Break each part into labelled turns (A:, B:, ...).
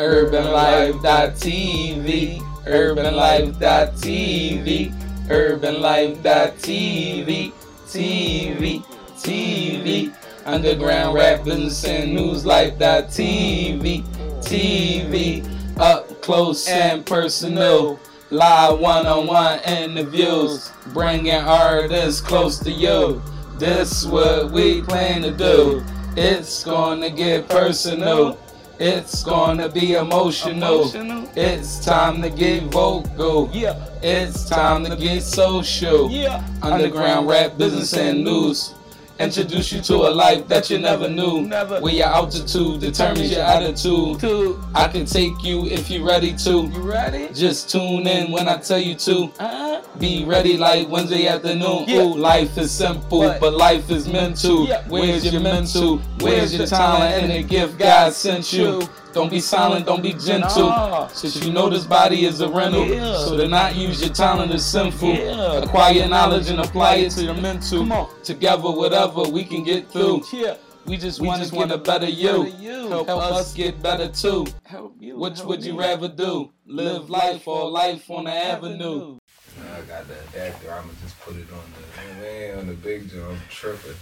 A: UrbanLife.tv, UrbanLife.tv, UrbanLife.tv, TV, TV, Underground Rap Business and News Life.tv, TV, up close and personal. Live one-on-one interviews, bringing artists close to you. This what we plan to do. It's gonna get personal. It's gonna be emotional.
B: Emotional.
A: It's time to get vocal.
B: Yeah.
A: It's time to get social.
B: Yeah.
A: Underground rap, business, and news. Introduce you to a life that you never knew.
B: Never.
A: Where your altitude determines your attitude.
B: Two.
A: I can take you if you're ready to.
B: You ready?
A: Just tune in when I tell you to.
B: Uh-huh.
A: Be ready like Wednesday afternoon.
B: Yeah.
A: Ooh, life is simple,
B: What?
A: but life is meant mental.
B: Yeah.
A: Where's your mental? Where's your talent and the gift God sent you? Don't be silent, don't be gentle.
B: Nah.
A: Since you know this body is a rental.
B: Yeah.
A: So to not use your talent is sinful.
B: Yeah.
A: Acquire knowledge and apply it to your mental.
B: Come on.
A: Together, whatever we can get through.
B: Yeah.
A: We just
B: We
A: want
B: just
A: to get a better you.
B: better you.
A: Help, us get better too.
B: Help you.
A: Which
B: help
A: would you
B: me.
A: rather do? Live life or life on the avenue?
C: I got the adapter. I'ma just put it on the man on the big jump. Tripping.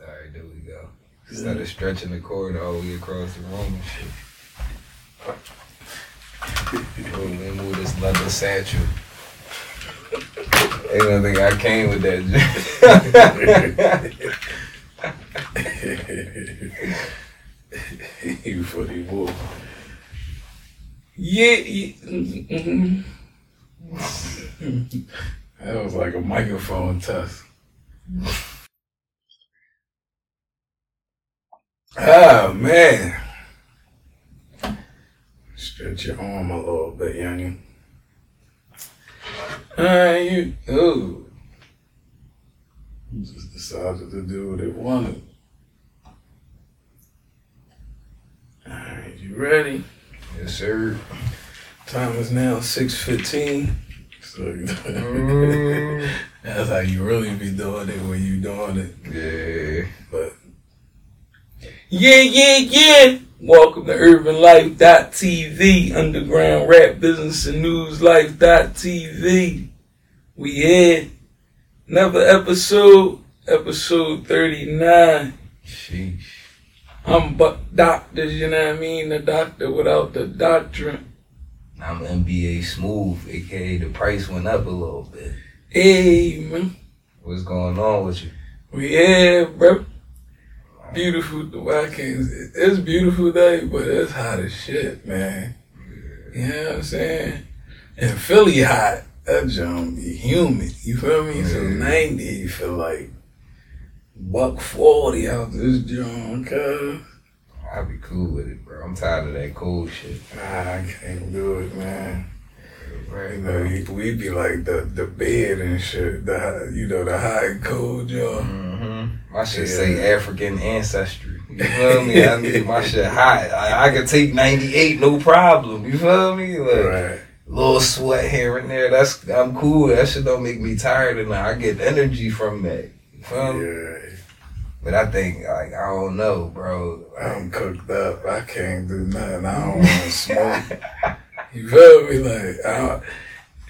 C: All right, there we go. Instead of stretching the cord all the way across the room and shit. We move this leather satchel. Ain't nothing I came with that.
D: you funny boy.
A: Yeah. yeah. mhm.
D: That was like a microphone test. Ah man. Stretch your arm a little bit, youngin. Alright, you ooh. Just decided to do what it wanted. Alright, you ready?
C: yes, sir.
D: Time is now 6.15. So
C: Mm.
D: that's how you really be doing it when you doing it.
C: Yeah.
D: But
A: Yeah, yeah, yeah. Welcome to UrbanLife.tv, Underground Rap Business and News Life.tv. We here. Another episode, episode 39.
C: Sheesh.
A: I'm but doctors, you know what I mean? The doctor without the doctrine.
C: I'm NBA Smooth, aka the price went up a little bit.
A: Hey, man.
C: What's going on with you?
A: We here, bro. Beautiful. the can't. It's a beautiful day, but it's hot as shit, man. You know what I'm saying? And Philly hot. That jump be humid. You feel me? So
C: Yeah.
A: 90, you feel like buck 40 out this joint, cuz.
C: I'll be cool with it, bro. I'm tired of that cold shit.
D: nah, I can't do it, man.
C: Right,
D: You know, we- we be like the the bed and shit. The you know the hot and cold joint.
C: hmm My shit
D: Yeah.
C: say African ancestry. You feel me? I need my shit hot. I, I could take 98, no problem. You feel me? Like,
D: Right.
C: little sweat here and there. That's I'm cool. That shit don't make me tired, and I get energy from that. You feel me?
D: Yeah.
C: But I think like I don't know, bro.
D: I'm cooked up. I can't do nothing. I don't want to smoke. You feel me? Like, I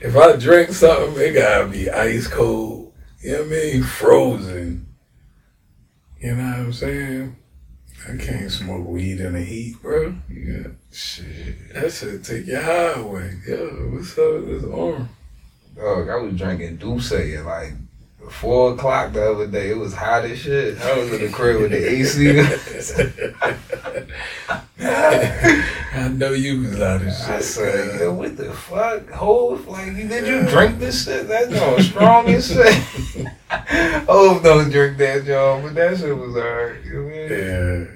D: if I drink something, it gotta be ice cold. You know what I mean? Frozen. You know what I'm saying? I can't smoke weed in the heat, bro. Yeah.
C: Shit.
D: That shit take your high away. Yo, what's up with this arm?
C: Dog, I was drinking D'USSÉ at like four o'clock the other day. It was hot as shit. I was in the crib with the AC.
D: I know you was out of shit.
C: I said, yo, what the fuck? Hove, like, did you drink this shit? That's joint strong as shit. Hove don't drink that joint, but that shit was alright. You know what I mean?
D: Yeah.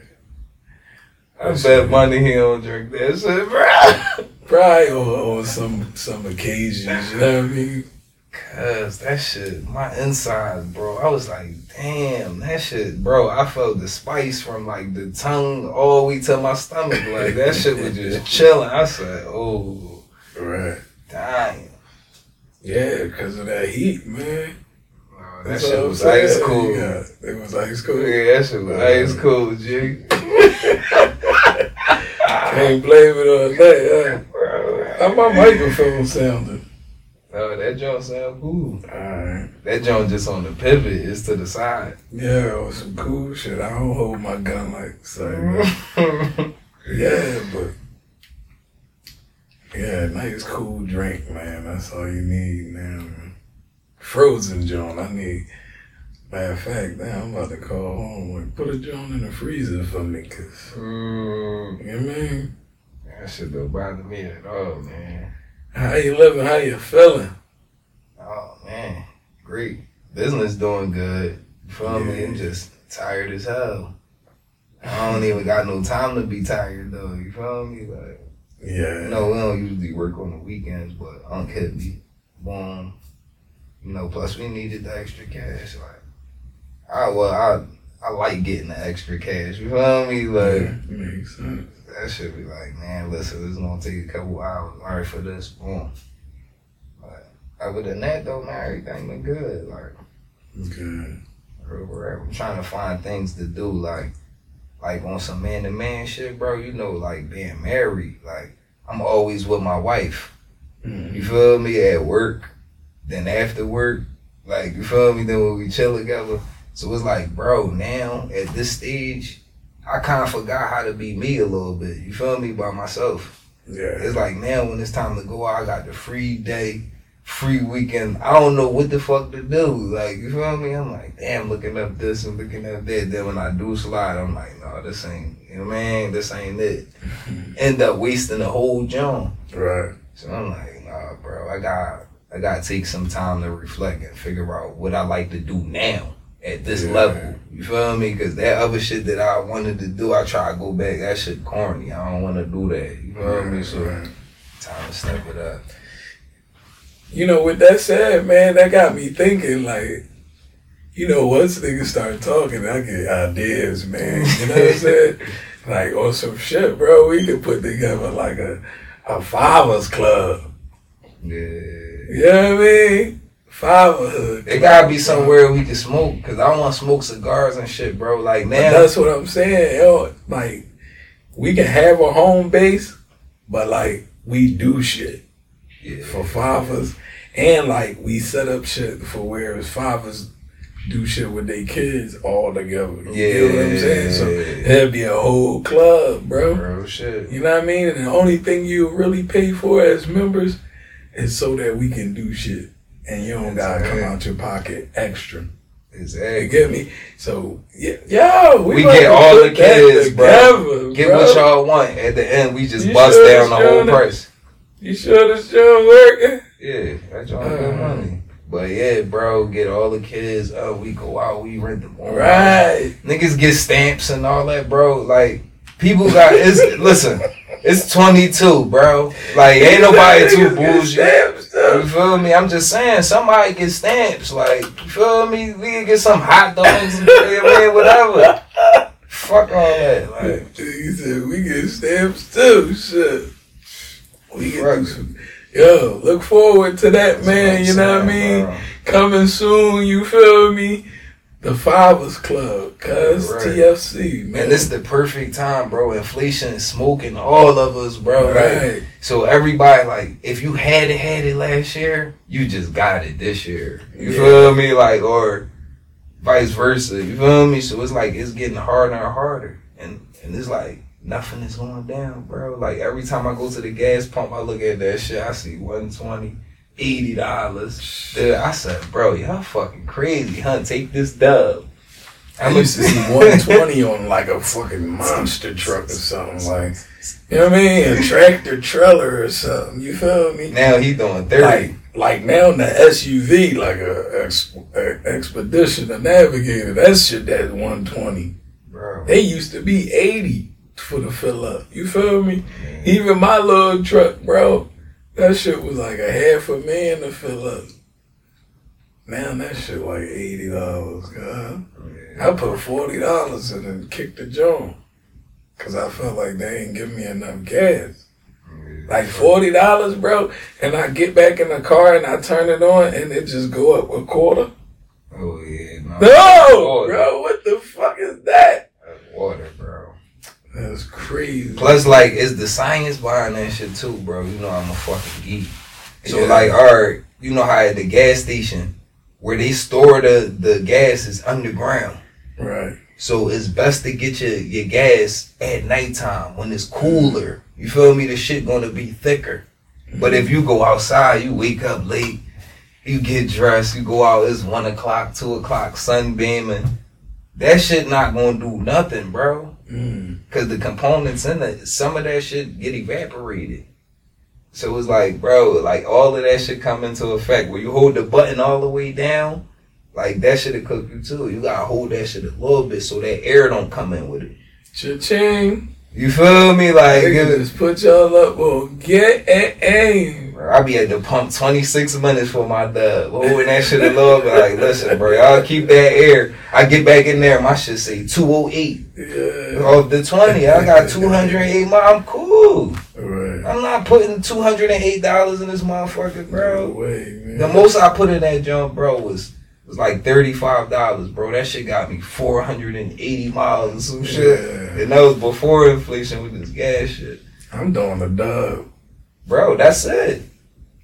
C: I bet money he don't drink that shit, bro.
D: Probably on, on some some occasions, you know what I mean?
C: Cause that shit, my insides, bro. I was like, damn, that shit, bro. I felt the spice from like the tongue all the way to my stomach. Like that shit was just chilling. I said, oh,
D: Right.
C: damn.
D: Yeah, because of that heat, man.
C: Oh, that
D: That's
C: shit was ice cold.
D: Yeah, it was ice cold.
C: Yeah, that shit was ice cold, G.
D: Can't blame it on that. Huh? How my microphone sounding?
C: No, that joint sound cool.
D: Alright.
C: That joint just on the pivot is to the side.
D: Yeah, it was some cool shit. I don't hold my gun like so. Yeah, but yeah, nice cool drink, man. That's all you need now. Man. Frozen John, I need. Matter of fact, now I'm about to call home. and put a John in the freezer for me, cause
C: Mm,
D: you know what I mean.
C: that shit don't bother me at all, man.
D: How you living? How you feeling?
C: Oh man, great. Business doing good. You feel me? I'm just tired as hell. I don't even got no time to be tired though. You feel me? Like,
D: Yeah.
C: you know, we don't usually work on the weekends, but Unc hit me. Boom. You know, plus we needed the extra cash. Like, I well, I I like getting the extra cash. You feel me? Like.
D: yeah, makes sense.
C: That should be like, man, listen, this is gonna take a couple hours. All right, for this, boom. But other than that, though, man, everything been good. Like,
D: Good.
C: we're I'm trying to find things to do, like, like on some man to man shit, bro. You know, like being married, like I'm always with my wife. You
D: Mhm.
C: feel me? At work, then after work, like you feel me? Then when we chill together, so it's like, bro, now at this stage, I kind of forgot how to be me a little bit. You feel me? By myself.
D: Yeah.
C: It's like now when it's time to go out, I got the free day, free weekend. I don't know what the fuck to do. Like, you feel me? I'm like, damn, looking up this and looking up that. Then when I do slide, I'm like, no, this ain't, you know what I mean? This ain't it. End up wasting the whole jump.
D: Right.
C: So I'm like, nah, bro, I got, I got to take some time to reflect and figure out what I like to do now at this
D: Yeah.
C: level. You feel me? Because that other shit that I wanted to do, I try to go back. That shit corny. I don't want to do that. You feel me? So
D: Right.
C: time to step it up.
D: You know, with that said, man, that got me thinking, like, you know, once niggas start talking, I get ideas, man. You know what I'm saying? Like, on some shit, bro, we could put together like a, a Fathers Club.
C: Yeah.
D: You know what I mean? Fatherhood.
C: It gotta be somewhere we can smoke, cause I want to smoke cigars and shit, bro. Like
D: But
C: now,
D: that's what I'm saying, yo. Like, we can have a home base, but like, we do shit.
C: yeah,
D: for fathers, and like we set up shit for whereas fathers do shit with their kids all together. You
C: yeah,
D: get what I'm saying? So it'd be a whole club, bro.
C: bro, shit.
D: You know what I mean? And the only thing you really pay for as members is so that we can do shit, and you don't gotta come out your pocket extra. You
C: Exactly.
D: get me? So yeah, yo, we,
C: We get all the kids, bro. Get
D: bro.
C: what y'all want. At the end, we just
D: You
C: bust
D: sure
C: down the whole price.
D: You sure this show working?
C: Yeah, that's all good
D: Uh.
C: money. But yeah, bro, get all the kids. Uh, we go out, we rent them. all.
D: Right.
C: Niggas get stamps and all that, bro. Like people got. It's listen. It's 22, bro. Like ain't nobody too
D: bougie. get
C: bullshit.
D: stamps, though.
C: You feel me? I'm just saying, somebody get stamps. Like, you feel me? We can get some hot dogs and you know what I mean, whatever. Fuck all that. Like,
D: He said we get stamps too. Shit. We get some. Yo, look forward to that, man. You know what I mean?
C: bro.
D: Coming soon. You feel me? The Fathers Club, cuz
C: Right.
D: TFC, man.
C: And this is the perfect time, bro. Inflation is smoking all of us, bro. Right.
D: right.
C: So everybody, like, if you had it, had it last year, you just got it this year. You
D: Yeah.
C: feel me? Like, or vice versa. You feel me? So it's like it's getting harder and harder, and and it's like nothing is going down, bro. Like every time I go to the gas pump, I look at that shit. I see 120 eighty dollars. I said, bro, y'all fucking crazy, huh? Take this dub.
D: I used to see 120 on like a fucking monster truck or something like, you know what I mean? A tractor trailer or something. You feel me?
C: Now he doing thirty.
D: Like, like now in the SUV, like a, a expedition, a navigator, that shit that's 120.
C: bro.
D: They used to be 80 for the fill up. You feel me? Even my little truck, bro, that shit was like a half a million to fill up. Now that shit like eighty dollars, God. I put forty dollars in and kicked the joint. Cause I felt like they ain't giving me enough gas. Like forty dollars, bro, and I get back in the car and I turn it on and it just go up a quarter.
C: Oh yeah, no.
D: No, bro, what the fuck is that?
C: That's water.
D: That's crazy.
C: Plus, like, it's the science behind that shit too, bro. You know I'm a fucking geek. So,
D: Yeah.
C: like, alright, you know how at the gas station where they store the the gas is underground.
D: Right.
C: So it's best to get your, your gas at nighttime when it's cooler. You feel me? The shit gonna be thicker. But if you go outside, you wake up late, you get dressed, you go out, it's one o'clock, two o'clock, sun beaming. That shit not gonna do nothing, bro.
D: Mm.
C: Cause the components in it, some of that shit get evaporated. So it's like, bro, like all of that shit come into effect. Where you hold the button all the way down, like that shit'll cook you too. You gotta hold that shit a little bit so that air don't come in with it.
D: Cha-ching.
C: You feel me? Like, give it-
D: just put y'all up on get and aim.
C: I be at the pump 26 minutes for my dub. Holding that shit a little bit. Like, listen, bro, y'all keep that air. I get back in there, my shit say 208.
D: Yeah.
C: Off the 20, I got 208 miles. I'm cool.
D: Right.
C: I'm not putting two hundred and eight dollars in this motherfucker,
D: No
C: bro.
D: way, man.
C: The most I put in that jump, bro, was was like thirty five dollars, bro. That shit got me four hundred and eighty miles and some shit.
D: Yeah.
C: And that was before inflation with this gas shit,
D: I'm doing the dub.
C: bro. That's it.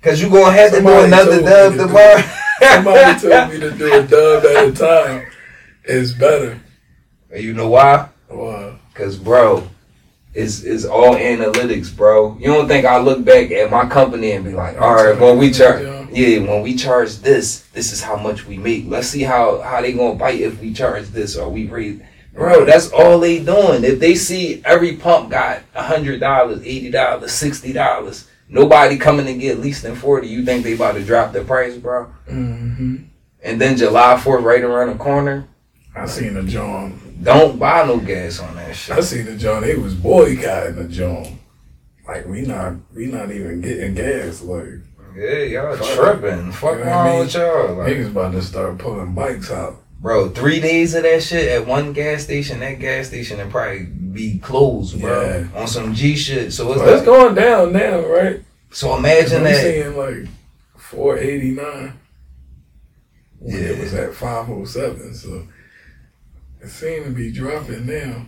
C: Cause you gonna have
D: Somebody
C: to do another dub
D: to
C: tomorrow.
D: Somebody told me to do a dub at a time. It's better.
C: And you know why?
D: Wow.
C: Cause bro, it's it's all analytics, bro. You don't think I look back at my company and be like, all right, when we charge, yeah, when we charge this, this is how much we make. Let's see how how they gonna bite if we charge this or we raise. Bro, that's all they doing. If they see every pump got a hundred dollars, eighty dollars, sixty dollars, nobody coming to get less than forty. You think they about to drop the price, bro?
D: Mm-hmm.
C: And then July Fourth, right around the corner,
D: I seen a John.
C: don't buy no gas on that shit.
D: I seen a John. They was boycotting the John. Like we not we not even getting gas. Like
C: Yeah, y'all tripping. Fuck
D: You know what I
C: wrong
D: mean?
C: with y'all. Like,
D: niggas about to start pulling bikes out.
C: bro, three days of that shit at one gas station. That gas station would probably be closed, bro.
D: Yeah.
C: On some G shit. So it's
D: Well, it's
C: like,
D: going down now, right?
C: so imagine that.
D: seeing like four eighty nine. Yeah, it was at five oh seven. So it seemed to be dropping now.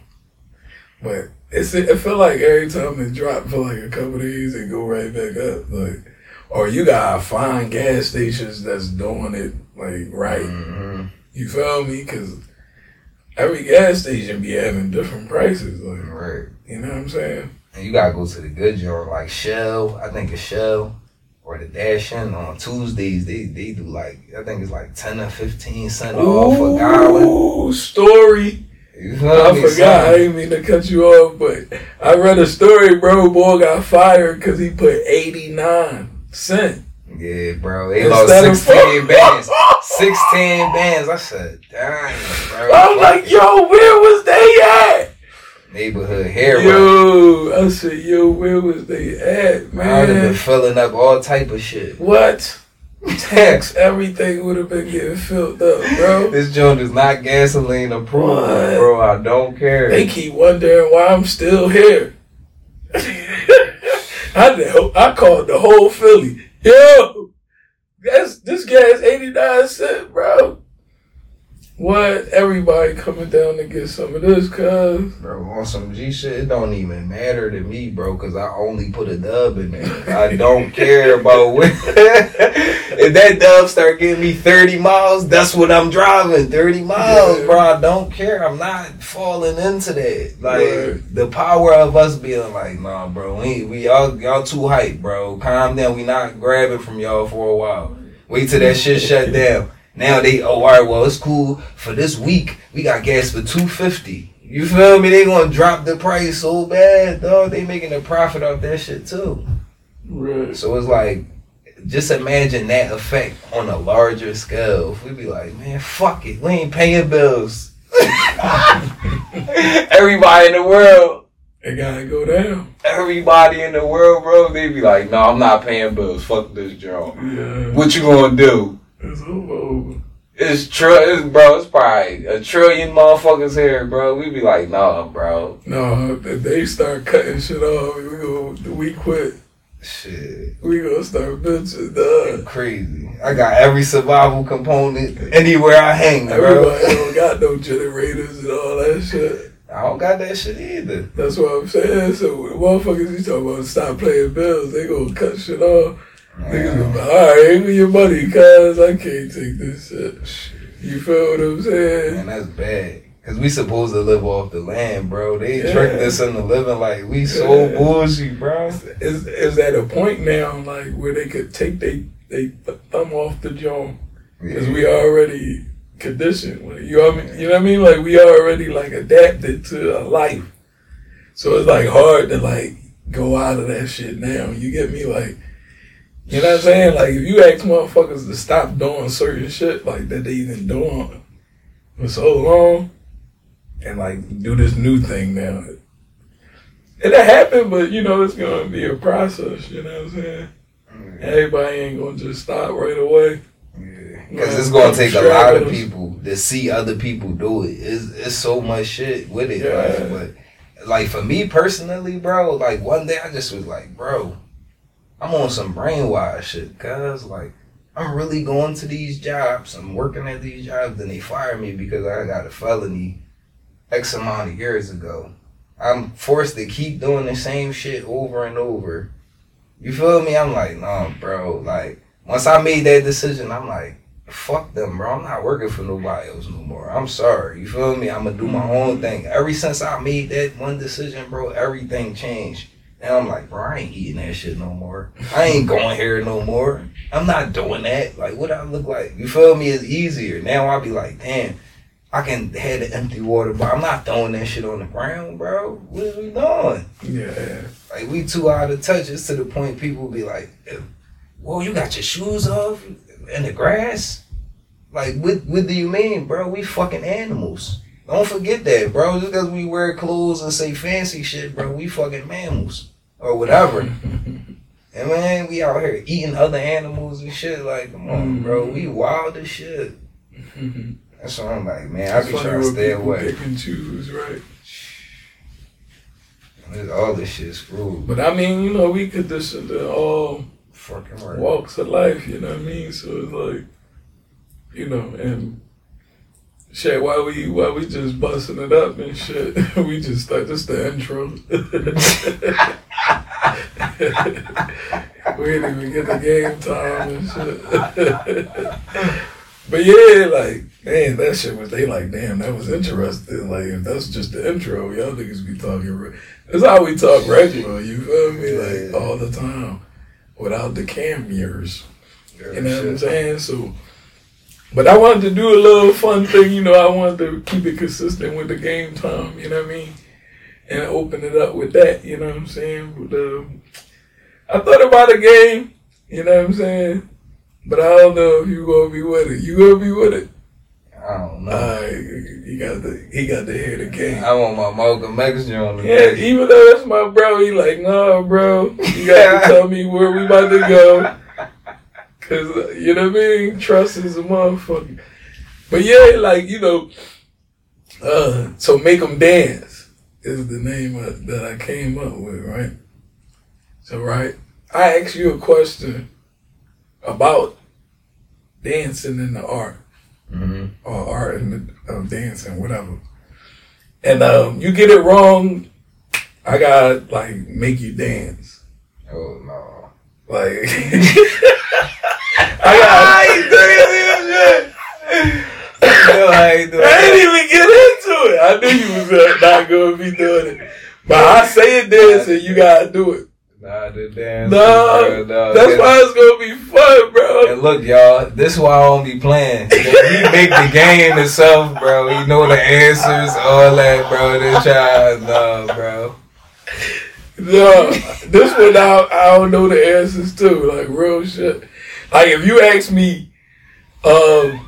D: But it's it feel like every time it drop for like a couple days, it go right back up. Like, or you gotta find gas stations that's doing it like right.
C: Mhm.
D: You feel me? Because every gas station be having different prices. Like,
C: Right.
D: you know what I'm saying?
C: And you gotta go to the good joint like Shell. I think it's Shell or the Dash In on Tuesdays. They they do like I think it's like ten or fifteen cent off a gallon.
D: Story.
C: You feel
D: I forgot. I didn't mean to cut you off, but I read a story, bro. Boy got fired because he put 89 cent.
C: Yeah, bro. They lost
D: Instead of-
C: sixteen bands. Sixteen bands. I said, damn, bro.
D: I was like, yo, where was they at?
C: neighborhood hero.
D: Yo, I said, yo, where was they at, man?
C: I would have been filling up all type of shit.
D: What? Tax, everything would have been getting filled up, bro.
C: This joint is not gasoline approved,
D: What?
C: bro. I don't care.
D: They keep wondering why I'm still here. I I called the whole Philly. Yo, that's this eighty nine cent, bro. What? Everybody coming down to get some of this, cuz.
C: Bro, on some G shit, it don't even matter to me, bro, because I only put a dub in there. I don't care about what. if that dub start giving me 30 miles, that's what I'm driving. 30 miles,
D: Yeah.
C: bro. I don't care. I'm not falling into that. Like,
D: Right.
C: the power of us being like, nah, bro, we, we y'all, y'all too hype, bro. Calm down. We not grabbing from y'all for a while. Wait till that shit shut down. Now they, oh, all right, well, it's cool. For this week, we got gas for 250 You feel me? They gonna drop the price so bad, dog. They making a profit off that shit, too.
D: Right.
C: So it's like, just imagine that effect on a larger scale. If we be like, man, fuck it. We ain't paying bills. Everybody in the world,
D: It gotta go down.
C: everybody in the world, bro, they be like, no, I'm not paying bills. Fuck this job.
D: Yeah.
C: What you gonna do?
D: It's over.
C: It's true, it's, bro. It's probably a trillion motherfuckers here, bro. We be like, nah, bro.
D: No, if they start cutting shit off, we go. We quit.
C: Shit,
D: We gonna start bitching, dog.
C: crazy. I got every survival component anywhere I hang, bro.
D: Everybody don't got no generators and all that shit.
C: I don't got that shit either.
D: That's what I'm saying. So motherfuckers, you talking about stop playing bills, they gonna cut shit off. Niggas gonna be, all right, here go your money, cuz I can't take this shit. You feel what I'm saying?
C: Man, that's bad. Cause we supposed to live off the land, bro. They
D: Yeah.
C: tricked us into living like we so
D: Yeah.
C: bullshit, bro.
D: Is is at a point now like where they could take they they thumb off the joint because we already conditioned. with. You know what I mean? You know what I mean? Like we already like adapted to a life, so it's like hard to like go out of that shit now. You get me? Like you know what I'm saying? Like if you ask motherfuckers to stop doing certain shit like that they even doing for so long, and like do this new thing now. It'll happen, but you know it's gonna be a process. You know what I'm saying? Everybody ain't gonna just stop right away.
C: Because it's gonna take a lot of people to see other people do it. It's, it's so much shit with it.
D: Yeah.
C: Like, but like for me personally, bro, like one day I just was like, bro, I'm on some brainwash shit. Cause like I'm really going to these jobs. I'm working at these jobs, and they fire me because I got a felony X amount of years ago. I'm forced to keep doing the same shit over and over. You feel me? I'm like, nah, bro. Like once I made that decision, I'm like, fuck them, bro. I'm not working for nobody else no more. I'm sorry. You feel me? I'm gonna do my own thing. Ever since I made that one decision, bro, everything changed. And I'm like, bro, I ain't eating that shit no more. I ain't going here no more. I'm not doing that. Like, what I look like? You feel me? It's easier. Now I'll be like, damn, I can have the empty water, but I'm not throwing that shit on the ground, bro. What is we doing?
D: Yeah.
C: Like we too out of touch. It's to the point people be like, "Whoa, you got your shoes off in the grass." Like, what what do you mean, bro? We fucking animals. Don't forget that, bro. Just because we wear clothes and say fancy shit, bro, we fucking mammals or whatever. and man, we out here eating other animals and shit. Like, come on, mm-hmm. bro. We wild as shit. That's what I'm like, man. I be trying to stay away.
D: Pick and choose, right?
C: All this shit screwed.
D: But I mean, you know, we conditioned to all
C: Fucking right.
D: walks of life. You know what I mean? So it's like, you know, and shit. Why we why we just busting it up and shit? we just like just the intro. we didn't even get the game time and shit. but yeah, like man, that shit was. They like, damn, that was interesting. Like if that's just the intro, y'all niggas be talking. That's how we talk regular. You feel me? Like all the time, without the cameras.
C: Girl,
D: You know what I'm saying? So, but I wanted to do a little fun thing. You know, I wanted to keep it consistent with the game time. You know what I mean? And open it up with that. You know what I'm saying? But, I thought about a game. You know what I'm saying? But I don't know if you gonna be with it. You gonna be with it?
C: I don't know.
D: You got the he got to hear the game.
C: I want my Malcolm X joint.
D: Yeah,
C: today.
D: even though that's my bro, he like, nah, bro, you got to tell me where we about to go. Cause uh, you know what I mean. Trust is a motherfucker. But yeah, like you know, uh, so make them dance is the name of, that I came up with, right? So right, I asked you a question about dancing in the art
C: Mhm.
D: or art in the, of dancing, whatever. And um, you get it wrong, I gotta like make you dance.
C: Oh no.
D: Like I
C: Yo, I ain't doing
D: got. I didn't even get into it. I knew you was uh, not gonna be doing it, but I say it dance and you gotta do it.
C: Nah, the dance.
D: No,
C: bro,
D: that's why it's gonna be fun, bro.
C: And look, y'all, this is why I don't be playing. He make the game itself, bro. He know the answers, all that, bro. This child, no, bro.
D: No, this one I, I don't know the answers to. Like real shit. Like if you ask me, um,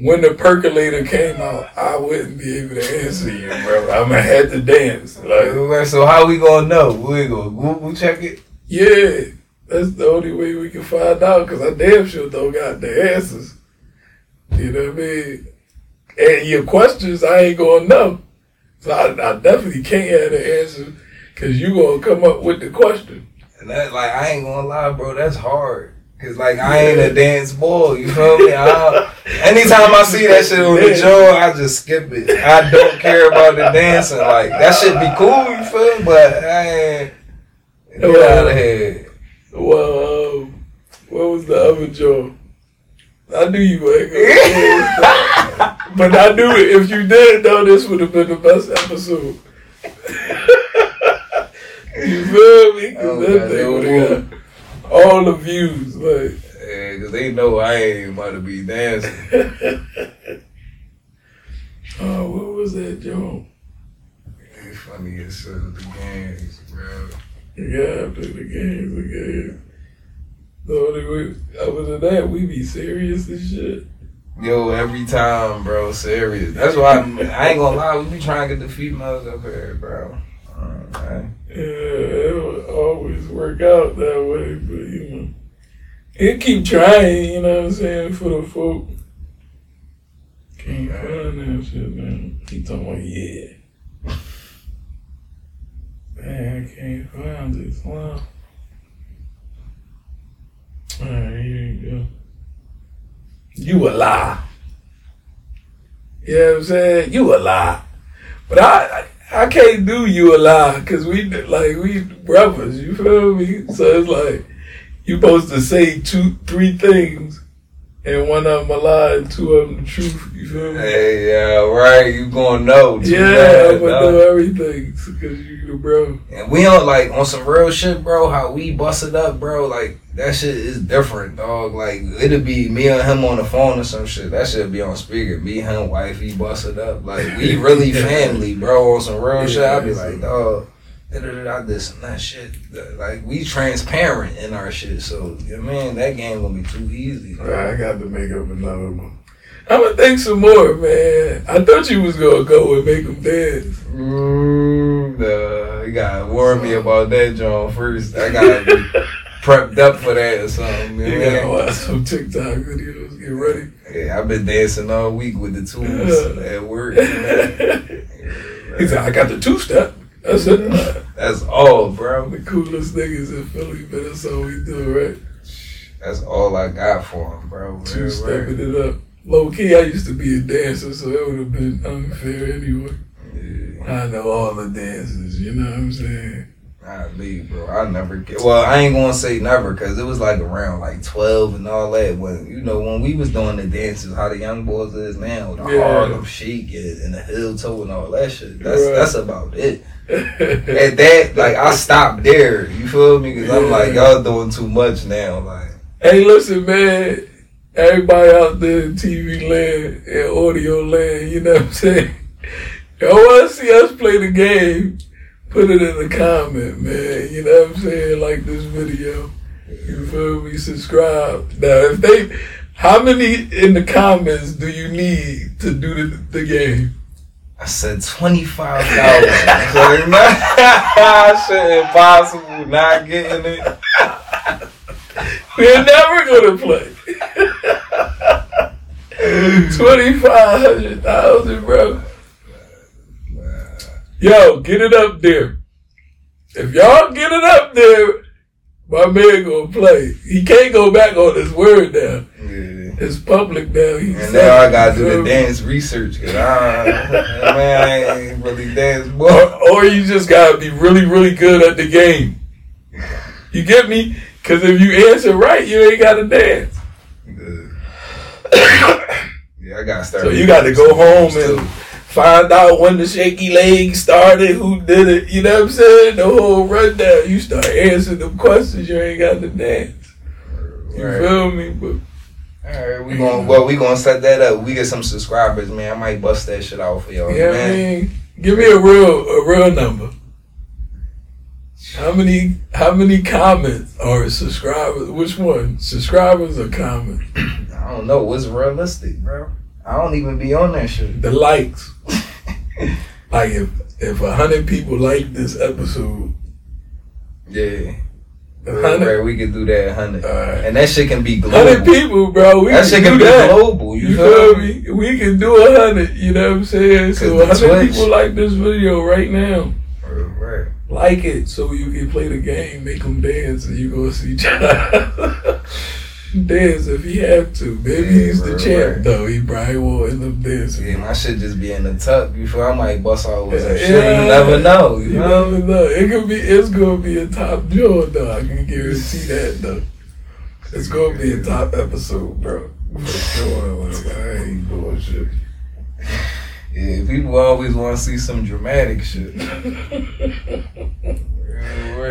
D: when the percolator came out, I wouldn't be able to answer you, bro. I'm gonna have to dance. Like
C: So how we gonna know? We gonna Google check it?
D: yeah, that's the only way we can find out. Cause I damn sure don't got the answers. You know what I mean? And your questions, I ain't gonna know. So I, I definitely can't have the answer. Cause you gonna come up with the question.
C: And that, like, I ain't gonna lie, bro. That's hard. Cause like I ain't a dance boy, you feel me? I, anytime I see that shit on the joint, I just skip it. I don't care about the dancing. Like that should be cool, you feel? me? But I ain't get out of here.
D: Well, um, what was the other joke? I knew you weren't But I knew it. If you did know, this would have been the best episode. you feel me? 'Cause
C: Oh,
D: that
C: God,
D: thing would have all the views. Like,
C: Yeah, cause they know I ain't about to be dancing.
D: oh, what was that joke?
C: It's funny as with the games, bro.
D: Yeah, I play the games again. So anyway, other than that, we be serious and shit.
C: Yo, every time, bro, serious. That's why I'm, I ain't gonna lie. We be trying to get the females up here, bro. Alright.
D: Yeah, it always work out that way, but you know, it keep trying. You know what I'm saying for the folk. Can't find that shit, man. He talking about yeah. Man, I can't find this one. Alright, here you go. You a lie. You know what I'm saying? You a lie. But I, I, I can't do you a lie because we like we brothers. You feel me? So it's like you supposed to say two, three things, and one of them a lie and two of them the truth. You feel me?
C: Hey, yeah, right. You gonna know. too
D: yeah,
C: bad,
D: I'm gonna know everything because you bro.
C: And we on like on some real shit, bro. How we busted up, bro. Like that shit is different, dog. Like it'll be me and him on the phone or some shit. That shit be on speaker. Me, him, wifey, busted up. Like we really family, bro. On some real shit. I be like, dog. I this and that shit. Like we transparent in our shit. So you know what I mean that game gonna be too easy. dog.
D: I got to make up another one. I'm gonna think some more, man. I thought you was gonna go and make them dance.
C: Mm, nah, you gotta warn me about that, John. First, I gotta be prepped up for that or something. You
D: You
C: know?
D: gotta watch some TikTok videos. Get ready.
C: Yeah, I've been dancing all week with the tools at work. you know?
D: He said, I got the two step. I said,
C: That's all, bro.
D: the coolest niggas in Philly, but that's all we do, right?
C: That's all I got for him, bro.
D: Two stepping it up. Low key, I used to be a dancer, so it would have been unfair anyway.
C: Yeah.
D: I know all the dances, you know what I'm saying?
C: Nah, me, bro. I never get. Well, I ain't gonna say never, cause it was like around like twelve and all that. When you know when we was doing the dances, how the young boys is now, the
D: Yeah.
C: Harlem Shake and, the heel toe and all that shit. That's
D: Right.
C: that's about it. At that, like I stopped there. You feel me? Cause I'm like y'all doing too much now. Like
D: hey, listen, man. Everybody out there in TV land and audio land, you know what I'm saying? Y'all want to see us play the game? Put it in the comment, man. You know what I'm saying? Like this video. You feel me? Subscribe. Now, if they, how many in the comments do you need to do the, the game?
C: I said, twenty five thousand. so nah, shit impossible. Not getting it.
D: We're never gonna play. Twenty five hundred thousand, bro. Yo, get it up there. If y'all get it up there, my man gonna play. He can't go back on his word now. It's public now. He
C: And now I gotta do the dance research. Cause I, man, I ain't really dance.
D: Or, or you just gotta be really, really good at the game. You get me? Cause if you answer right, you ain't gotta dance.
C: yeah, I gotta start.
D: So you got to go home and find out when the shaky leg started, who did it. You know what I'm saying? The whole rundown. You start answering them questions, you ain't got to dance. You
C: Right.
D: feel me? But
C: All right, we going well. We gonna set that up. We get some subscribers, man. I might bust that shit out for y'all,
D: yeah,
C: man.
D: mean, give me a real a real number. How many how many comments or subscribers? Which one? Subscribers or comments?
C: I don't know what's realistic, bro. I don't even be on that shit.
D: The likes. Like if if a hundred people like this episode,
C: Yeah, right. We can do that, hundred,
D: Alright.
C: and that shit can be global.
D: hundred people, bro. We
C: That
D: can
C: shit
D: do
C: be
D: that.
C: global. You,
D: You
C: feel me?
D: me? We can do a hundred. You know what I'm saying? So hundred people like this video right now.
C: Right.
D: Like it so you can play the game, make them dance, and you gonna see. dance if he have to. Maybe
C: Yeah,
D: he's the champ
C: right.
D: though. He probably won't end up dancing.
C: Yeah, my shit just be in the tuck. You feel? I might bust out with
D: Yeah.
C: shit. You never know. You,
D: You
C: know?
D: never know. It could be. It's gonna be a top draw though. I can guarantee that though. It's gonna be a top episode, bro. For sure. Like, I ain't bullshit.
C: Yeah, people always want to see some dramatic shit.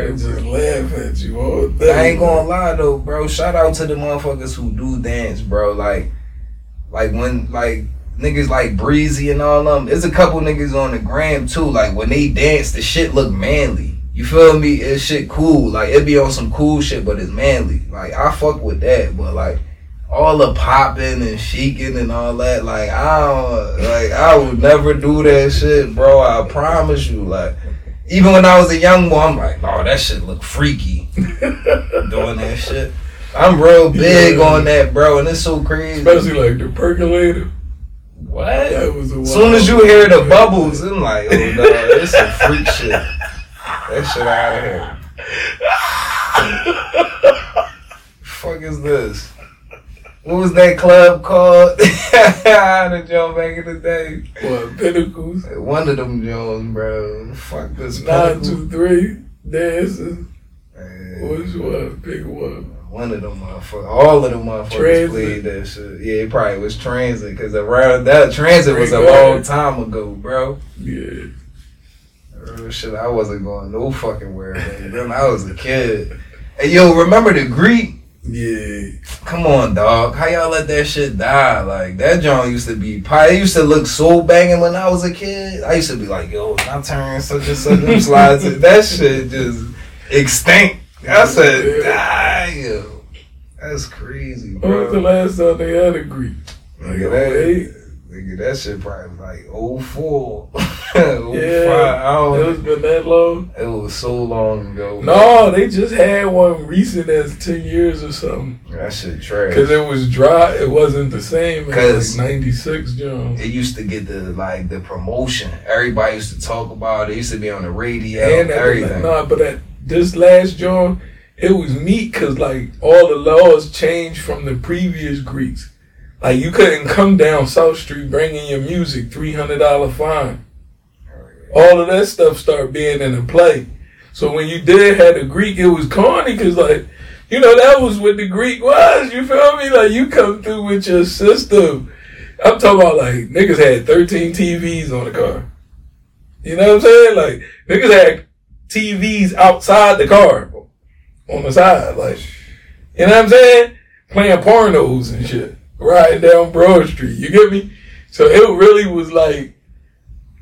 D: I just laugh at you all day.
C: I ain't gonna lie though, bro. Shout out to the motherfuckers who do dance, bro. Like, like when like niggas like Breezy and all them. There's a couple niggas on the gram too. Like when they dance, the shit look manly. You feel me? It's shit cool. Like it be on some cool shit, but it's manly. Like I fuck with that, but like all the popping and shaking and all that, like I don't like I would never do that shit, bro. I promise you. Like even when I was a young boy, I'm like, oh that shit look freaky doing that shit. I'm real big
D: Yeah.
C: on that, bro, and it's so crazy.
D: Especially like the percolator.
C: what?
D: That was a
C: As soon as you hear the bubbles, I'm like, oh no, it's some freak shit. That shit out of here. Fuck is this? What was that club called? the joint back in the day.
D: What pinnacles?
C: One of them Jones, bro. Fuck this
D: Nine two three dancing.
C: Man.
D: Which one? Pick one.
C: One of them motherfuckers, all of them motherfuckers
D: Transit.
C: played that shit. Yeah, it probably was transit because around that transit was a long time ago, bro.
D: Yeah.
C: Real shit, I wasn't going no fucking where then. I was a kid. Hey, yo, remember the Greek?
D: Yeah.
C: Come on, dog. How y'all let that shit die? Like that joint used to be pie. It used to look so banging when I was a kid. I used to be like, yo, when I turn such and such them slides. That shit just extinct. I said, damn. That's crazy,
D: When was the last time they had a Greek? Like
C: Nigga, that, nigga, that shit probably was like 04. 05.
D: Yeah.
C: I
D: It was been that long.
C: It was so long ago.
D: No, they just had one recent as ten years or something.
C: That shit trash.
D: Cause it was dry. It wasn't the same as
C: 'Cause-
D: like '96 Jones.
C: it used to get the like the promotion. Everybody used to talk about it. It used to be on the radio.
D: And
C: everything.
D: nah, but at this last John, it was neat because like all the laws changed from the previous Greeks. Like you couldn't come down South Street bringing your music, three hundred dollar fine. All of that stuff start being in the play. So when you did have the Greek, it was corny because like you know that was what the Greek was. You feel me? Like you come through with your system. I'm talking about like niggas had 13 TVs on the car. You know what I'm saying? Like niggas had TVs outside the car on the side, like you know what I'm saying? Playing pornos and shit, riding down Broad Street. You get me? So it really was like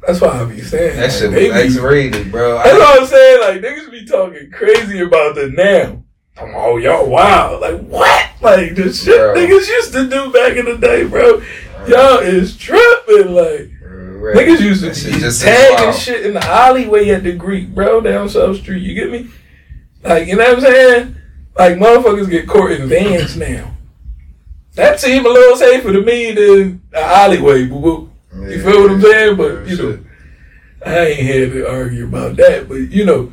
D: that's why I be saying
C: that
D: like,
C: shit was X rated, bro.
D: That's what I'm saying. Like niggas be talking crazy about the now. I'm, oh y'all wow. Like what? Like the shit
C: Bro.
D: niggas used to do back in the day, bro. Y'all is tripping. Like
C: Right.
D: Niggas used to be
C: just
D: tagging shit in the alleyway at the Greek, bro, down South Street. You get me? Like, you know what I'm saying? Like, motherfuckers get caught in vans now. That seem a little safer to me than the alleyway, boo boo. You feel what I'm saying? But, you know, I ain't here to argue about that. But, you know,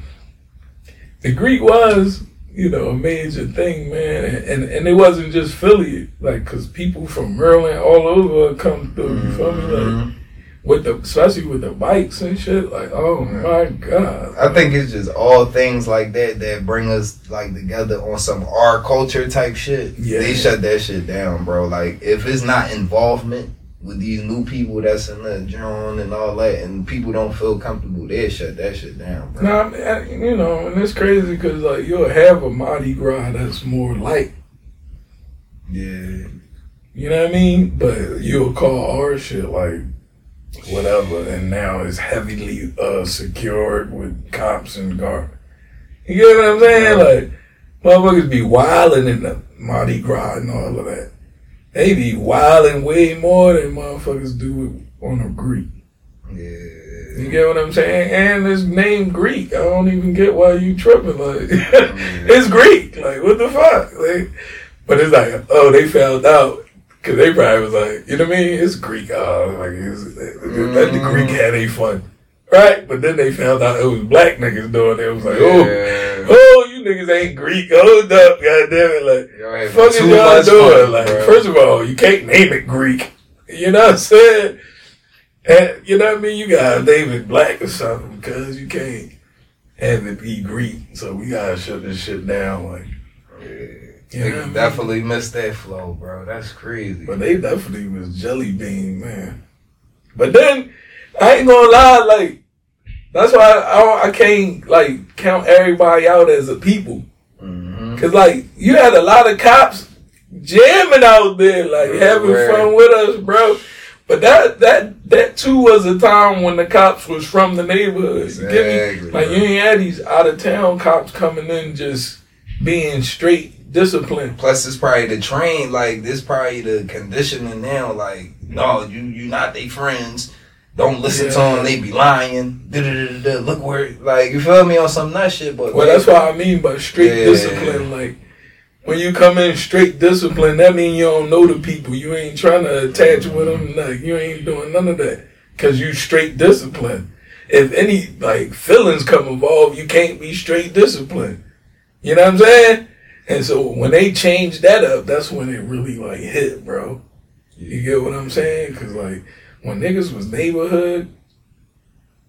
D: the Greek was, you know, a major thing, man. And, and, and it wasn't just Philly. Like, because people from Maryland all over come through. You feel me? Like, mm-hmm. With the especially with the bikes and shit. Like, oh my god!
C: I think it's just all things like that that bring us like together on some our culture type shit.
D: Yeah.
C: They shut that shit down, bro. Like if it's not involvement with these new people that's in the joint and all that, and people don't feel comfortable, they shut that shit down, bro.
D: Nah, I mean, you know, and it's crazy because like you'll have a Mardi Gras that's more light.
C: Yeah.
D: You know what I mean? But you'll call our shit like whatever, and now it's heavily uh secured with cops and guard. You get what I'm saying? Like motherfuckers be wilding in the Mardi Gras and all of that. They be wilding way more than motherfuckers do on a Greek.
C: Yeah.
D: You get what I'm saying? And it's named Greek. I don't even get why you tripping. Like it's Greek. Like what the fuck? Like, but it's like, oh, they found out because they probably was like, you know what I mean? It's Greek. Oh, like it's, let the Greek mm-hmm. had a fun, right? But then they found out it was black niggas doing it. It was like, oh,
C: Yeah.
D: oh, you niggas ain't Greek. Hold up, goddamn it, like.
C: Y'all
D: fuck is y'all doing?
C: fun,
D: like,
C: bro.
D: first of all, you can't name it Greek. You know what I'm saying? And, you know what I mean? You gotta name it black or something because you can't have it be Greek. So we gotta shut this shit down. Like, you what I mean?
C: definitely missed that flow, bro. That's crazy.
D: But they definitely was jelly bean, man. But then I ain't gonna lie, like that's why I, I, I can't like count everybody out as a people.
C: Mhm.
D: Cause like you had a lot of cops jamming out there, like having fun with us, bro. But that that that too was a time when the cops was from the neighborhood. You get me?
C: Exactly,
D: Like you ain't had these out of town cops coming in just being straight disciplined.
C: Plus, it's probably the train. Like this, probably the conditioning now. Like, no, you you not they friends. Don't listen to them. They be lying. Da-da-da-da-da. Look where, like, you feel me on some nut shit. But
D: Well, that's what I mean by straight
C: Yeah.
D: discipline. Like when you come in straight discipline, that mean you don't know the people. You ain't trying to attach with them. Mm-hmm. Like you ain't doing none of that because you straight discipline. If any like feelings come involved, you can't be straight discipline. You know what I'm saying? And so when they changed that up, that's when it really like hit, bro. You get what I'm saying? Cause like when niggas was neighborhood,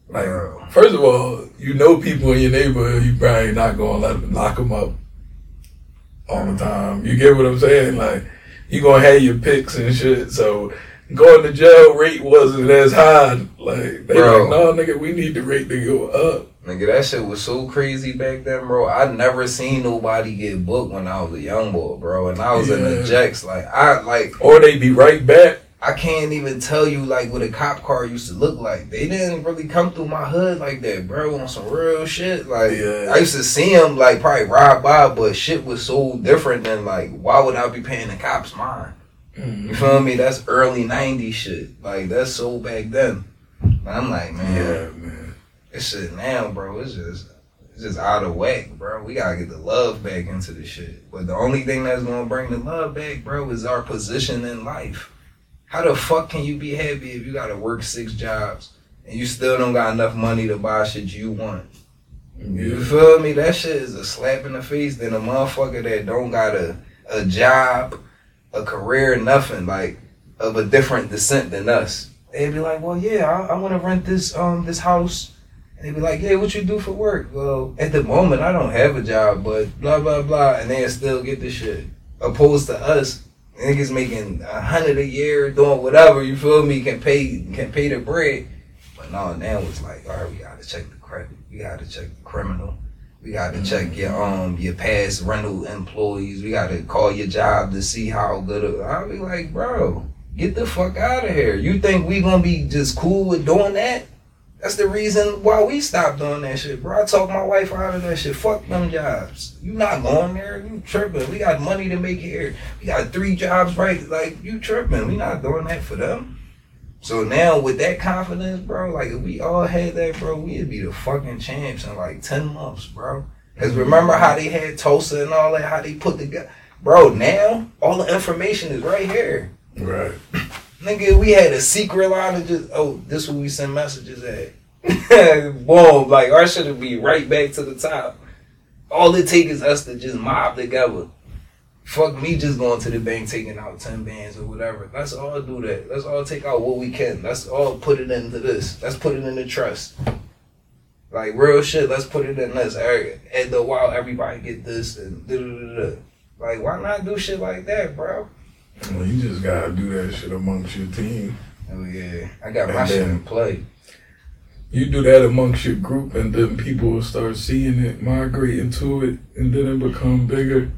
D: like
C: Bro.
D: first of all, you know people in your neighborhood, you probably not gonna let them lock them up all the time. You get what I'm saying? Like you gonna have your picks and shit. So going to jail rate wasn't as high. Like they
C: Bro.
D: like, no nigga, we need the rate to go up.
C: Nigga, that shit was so crazy back then, bro. I never seen nobody get booked when I was a young boy, bro. And I was in the
D: Yeah.
C: jacks. Like, I like
D: Or they be right back.
C: I can't even tell you like what a cop car used to look like. They didn't really come through my hood like that, bro. On some real shit. Like
D: Yeah.
C: I used to see them like probably ride by, but shit was so different than like why would I be paying the cops mind?
D: Mm-hmm.
C: You feel me? That's early '90s shit. Like that's so back then. I'm like, man,
D: Yeah, man.
C: This shit now, bro. It's just. It's just out of whack, bro. We gotta get the love back into the shit. But the only thing that's gonna bring the love back, bro, is our position in life. How the fuck can you be happy if you gotta work six jobs and you still don't got enough money to buy shit you want? You feel me? That shit is a slap in the face than a motherfucker that don't got a, a job, a career, nothing like of a different descent than us. They'd be like, "Well, yeah, I, I want to rent this um this house." And they'd be like, "Yeah, what you do for work?" Well, at the moment, I don't have a job, but blah blah blah, and they still get the shit. Opposed to us, niggas making a hundred a year, doing whatever. You feel me? Can pay can pay the bread. But no, now it's like, all right, we gotta check the credit. We gotta check the criminal. We gotta check your um your past rental employees. We gotta call your job to see how good. It, I'll be like, bro, get the fuck out of here. You think we gonna be just cool with doing that? That's the reason why we stopped doing that shit, bro. I talked my wife out of that shit. Fuck them jobs. You not going there. You tripping. We got money to make here. We got three jobs, right? Like, you tripping. We not doing that for them. So now with that confidence, bro, like if we all had that, bro, we'd be the fucking champs in like 10 months, bro. Cause mm-hmm. remember how they had Tulsa and all that, how they put the guy. Bro, now all the information is right here.
D: Right.
C: Nigga, we had a secret line of just, oh, this where we send messages at. Boom, like our shit would be right back to the top. All it takes is us to just mob together. Fuck me just going to the bank taking out 10 bands or whatever. Let's all do that. Let's all take out what we can. Let's all put it into this. Let's put it in the trust. Like real shit, let's put it in this. Every- And the while everybody get this and da da da. Like why not do shit like that, bro?
D: Well, you just gotta do that shit amongst your team.
C: Oh yeah. I got my
D: And
C: shit
D: then-
C: in play.
D: You do that amongst your group, and then people will start seeing it, migrate into it, and then it become bigger.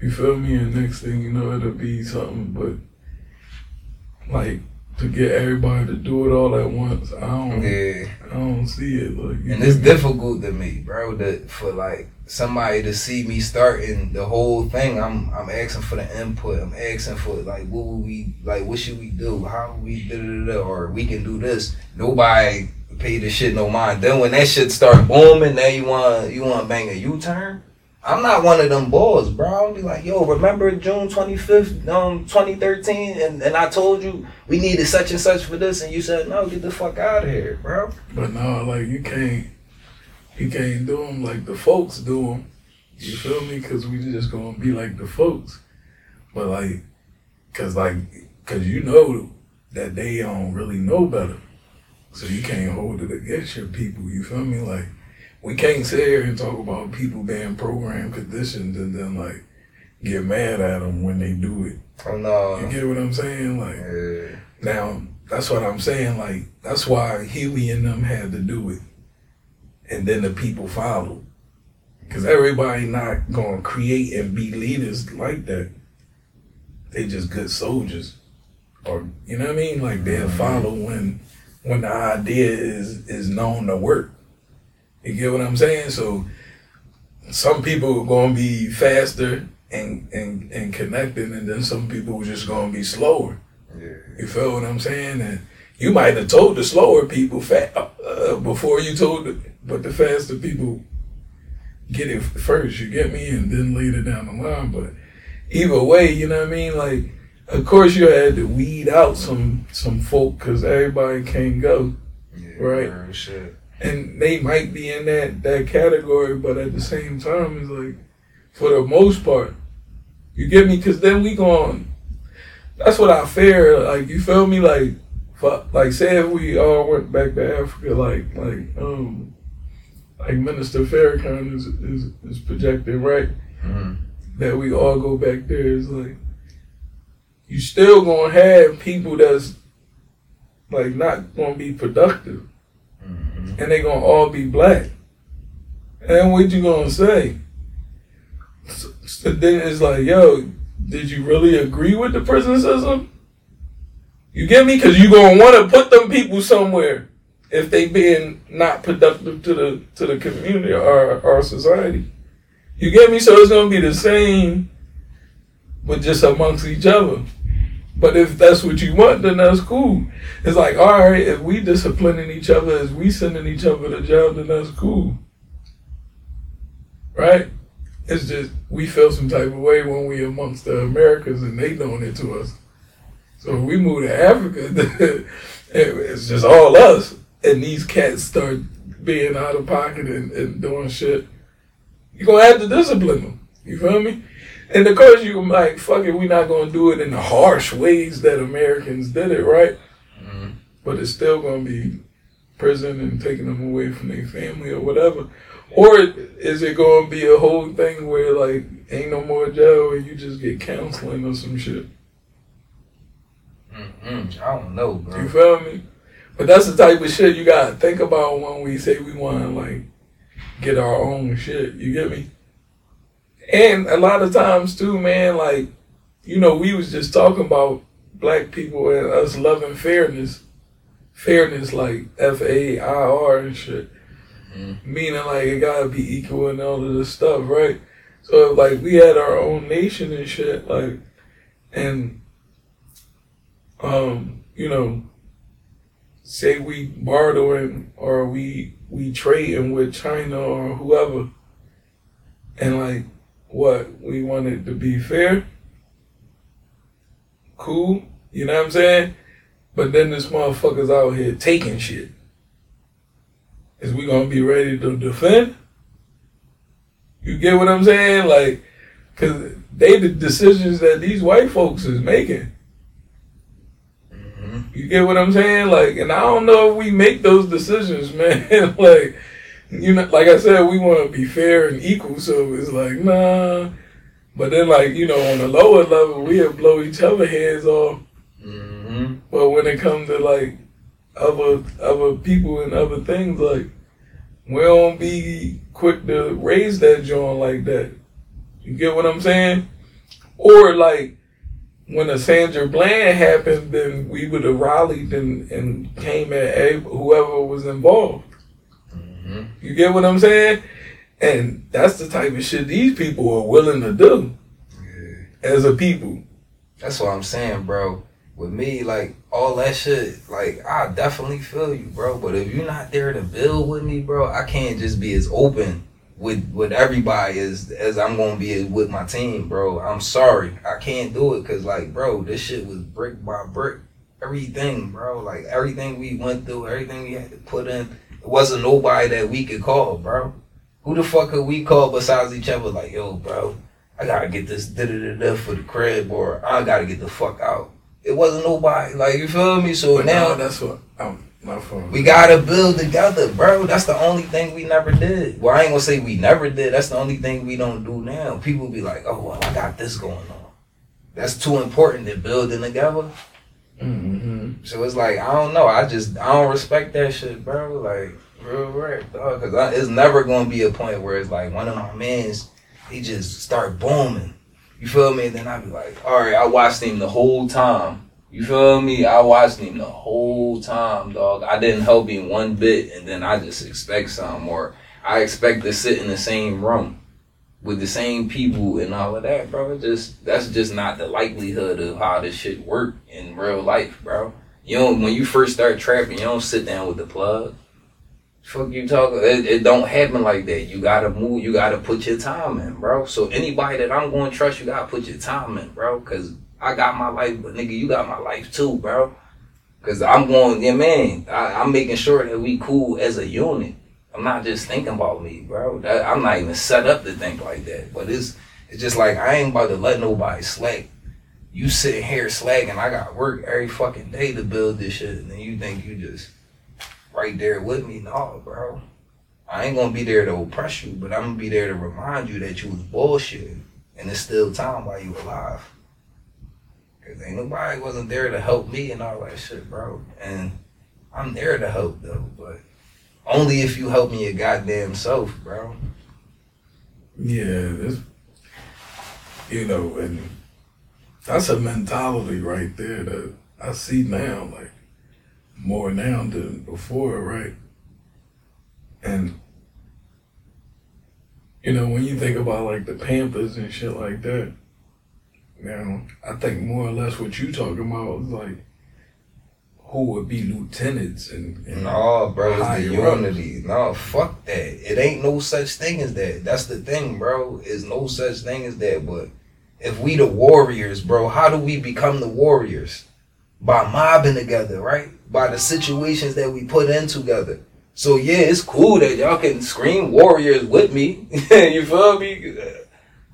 D: You feel me? And next thing you know, it'll be something. But like to get everybody to do it all at once, I don't.
C: Yeah.
D: I don't see it. Like,
C: And it's
D: me?
C: difficult to me, bro, that for like somebody to see me starting the whole thing, I'm I'm asking for the input. I'm asking for like what would we like what should we do? How we da da da or we can do this. Nobody pay the shit no mind. Then when that shit start booming, now you want you want bang a U turn. I'm not one of them boys, bro. I'll be like, yo, remember June 25th, um, 2013, and, and I told you we needed such and such for this, and you said, no, get the fuck out of here, bro.
D: But no, like you can't. You can't do them like the folks do them. You feel me? Because we just gonna be like the folks. But like, cause like, cause you know that they don't really know better, so you can't hold it against your people. You feel me? Like, we can't sit here and talk about people being programmed, conditioned, and then like get mad at them when they do it.
C: Oh no.
D: You get what I'm saying? Like,
C: Yeah.
D: now that's what I'm saying. Like, that's why Huey and them had to do it, and then the people followed. Cause everybody not gonna create and be leaders like that. They just good soldiers, or you know what I mean. Like they'll mm-hmm. follow when when the idea is is known to work. You get what I'm saying? So some people are gonna be faster and and and connected, and then some people are just gonna be slower.
C: Yeah.
D: You feel what I'm saying? And you might have told the slower people fa- uh, before you told the, but the faster people get it first. You get me, and then later down the line. But either way, you know what I mean. Like, of course, you had to weed out some some folk because everybody can't go,
C: Yeah.
D: Right. and they might be in that that category. But at the same time, it's like for the most part, you get me? Because then we going. That's what I fear. Like you feel me? Like, fu- like say if we all went back to Africa, like like um, like Minister Farrakhan is is, is projecting right
C: Mhm.
D: that we all go back there. It's like you still gonna have people that's like not gonna be productive
C: Mhm.
D: and they gonna all be black. And what you gonna say? So, so then it's like, yo, did you really agree with the prison system? You get me? Cause you gonna want to put them people somewhere if they being not productive to the to the community or our society. You get me? So it's gonna be the same, but just amongst each other. But if that's what you want, then that's cool. It's like, all right, if we disciplining each other, as we sending each other to jail, then that's cool. Right? It's just we feel some type of way when we amongst the Americans and they doing it to us. So if we move to Africa, it's just all us. And these cats start being out of pocket and, and doing shit. You're gonna have to discipline them. You feel me? And of course you can like, fuck it, we're not gonna do it in the harsh ways that Americans did it, right?
C: Mhm.
D: But it's still gonna be prison and taking them away from their family or whatever. Or is it gonna be a whole thing where like ain't no more jail and you just get counseling or some shit?
C: Mhm. I don't know, bro.
D: You feel me? But that's the type of shit you gotta think about when we say we wanna like get our own shit. You get me? And a lot of times too, man, like, you know, we was just talking about black people and us loving fairness. Fairness like F A I R and shit.
C: Mhm.
D: Meaning like it gotta be equal and all of this stuff, right? So if like we had our own nation and shit, like and um, you know, say we bartering or we we trading with China or whoever, and like what we wanted to be fair, cool, you know what I'm saying? But then this motherfucker's out here taking shit. Is we gonna be ready to defend? You get what I'm saying? Like, cause they the decisions that these white folks is making.
C: Mhm.
D: You get what I'm saying? Like, and I don't know if we make those decisions, man. like, you know, like I said, we want to be fair and equal. So it's like, nah. But then, like, you know, on the lower level, we'll blow each other heads off.
C: Mhm.
D: But when it comes to like other other people and other things, like we don't be quick to raise that joint like that. You get what I'm saying? Or like when a Sandra Bland happened, then we would have rallied and, and came at whoever was involved.
C: Mhm.
D: You get what I'm saying? And that's the type of shit these people are willing to do
C: Yeah.
D: as a people.
C: That's what I'm saying, bro. With me, like all that shit, like I definitely feel you, bro. But if you're not there to build with me, bro, I can't just be as open with with everybody as as I'm gonna be with my team, bro. I'm sorry, I can't do it because, like, bro, this shit was brick by brick, everything, bro. Like everything we went through, everything we had to put in. It wasn't nobody that we could call, bro. Who the fuck could we call besides each other? Like, yo, bro, I gotta get this da da da for the crib, or I gotta get the fuck out. It wasn't nobody. Like, you feel me? So
D: But
C: now
D: now that's what I'm my phone.
C: we gotta build together, bro. That's the only thing we never did. Well, I ain't gonna say we never did. That's the only thing we don't do now. People be like, oh, well, I got this going on. That's too important to building together.
D: Mm-hmm.
C: So it's like I don't know. I just I don't respect that shit, bro. Like real rap, dog. Cause it's never gonna be a point where it's like one of my mans, he just start booming. You feel me? Then I be like, all right, I watched him the whole time. You feel me? I watched him the whole time, dog. I didn't help him one bit, and then I just expect something, or I expect to sit in the same room with the same people and all of that, bro. Just that's just not the likelihood of how this shit work in real life, bro. You don't when you first start trapping, you don't sit down with the plug. Fuck you talking? It, it don't happen like that. You gotta move. You gotta put your time in, bro. So anybody that I'm going to trust, you gotta put your time in, bro. Cause I got my life, but nigga, you got my life too, bro. Cause I'm going, yeah, man. I, I'm making sure that we cool as a unit. I'm not just thinking about me, bro. I'm not even set up to think like that. But it's it's just like I ain't about to let nobody slack. You sitting here slagging. I got work every fucking day to build this shit, and then you think you just right there with me? No, bro. I ain't gonna be there to oppress you, but I'm gonna be there to remind you that you was bullshit, and it's still time while you alive. Cause ain't nobody wasn't there to help me and all that shit, bro. And I'm there to help though, but only if you help me your goddamn self, bro.
D: Yeah, this, you know, and that's a mentality right there that I see now, like more now than before, right? And you know, when you think about like the Panthers and shit like that, now I think more or less what you talking about is like who would be lieutenants and, and
C: No, bro, it's the unity. No, fuck that. It ain't no such thing as that. That's the thing, bro. Is no such thing as that. But if we the warriors, bro, how do we become the warriors? By mobbing together, right? By the situations that we put in together. So yeah, it's cool that y'all can scream warriors with me. you feel me?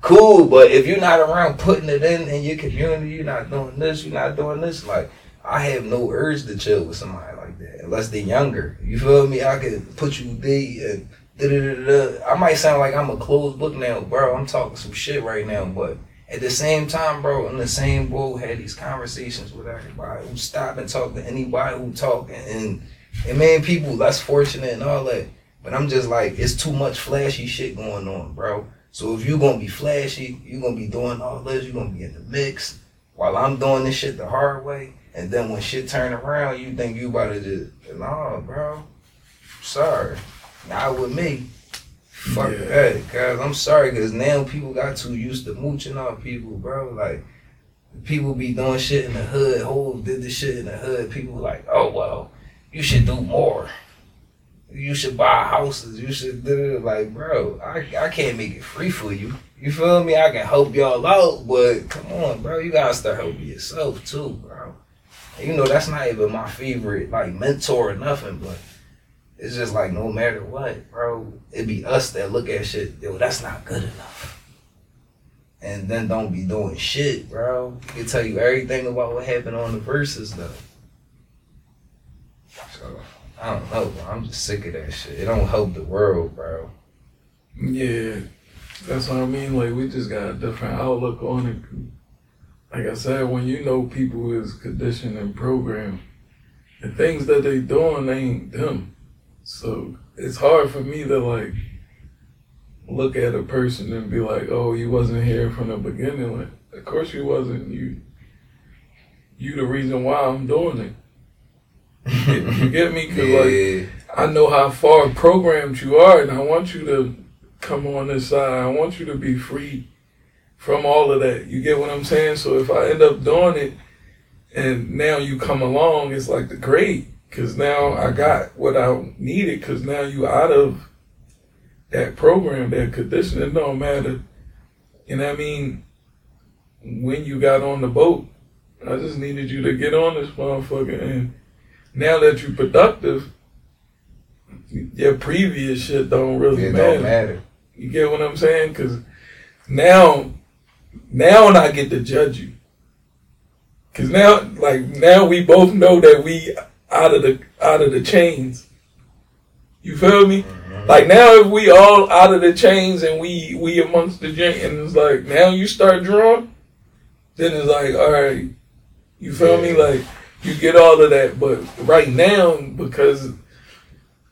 C: Cool, but if you're not around putting it in in your community, you're not doing this, you're not doing this, like I have no urge to chill with somebody like that unless they're younger. You feel me? I could put you there and da da da da. I might sound like I'm a closed book now, bro. I'm talking some shit right now, but at the same time, bro, in the same boat, had these conversations with everybody who stop and talk to anybody who talk and, and man, people less fortunate and all that. But I'm just like, it's too much flashy shit going on, bro. So if you're gonna be flashy, you're gonna be doing all this, you're gonna be in the mix while I'm doing this shit the hard way. And then when shit turn around, you think you about to just, no, bro. Sorry. Not with me. Fuck
D: Yeah.
C: that, cuz I'm sorry, cause now people got too used to mooching off people, bro. Like, people be doing shit in the hood. Hoes did the shit in the hood. People like, oh well, you should do more. You should buy houses. You should do like, bro. I I can't make it free for you. You feel me? I can help y'all out, but come on, bro. You gotta start helping yourself too, bro. And you know that's not even my favorite like mentor or nothing, but it's just like no matter what, bro. It be us that look at shit. Yo, that's not good enough and then don't be doing shit, bro. Can tell you everything about what happened on the Verzuz though. So I don't know, bro. I'm just sick of that shit. It don't help the world, bro.
D: Yeah, that's what I mean. Like we just got a different outlook on it. Like I said, when you know people is conditioned and programmed, the things that they doing ain't them. So it's hard for me to like look at a person and be like, "Oh, you wasn't here from the beginning." Like, of course you wasn't. You, you the reason why I'm doing it. You get, me? Cause like I know how far programmed you are, and I want you to come on this side. I want you to be free from all of that. You get what I'm saying? So if I end up doing it, and now you come along, it's like the great, because now I got what I needed. Because now you out of that program, that condition. It don't matter. You know what I mean? When you got on the boat, I just needed you to get on this motherfucker and now that you're productive, your previous shit don't really
C: It
D: matter.
C: don't matter.
D: You get what I'm saying? Because now, now I get to judge you. Cause now, like now, we both know that we out of the out of the chains. You feel me? Mm-hmm. Like now, if we all out of the chains and we we amongst the drink, and it's like now you start drawing, then it's like all right, you feel me? Like you get all of that, but right now because.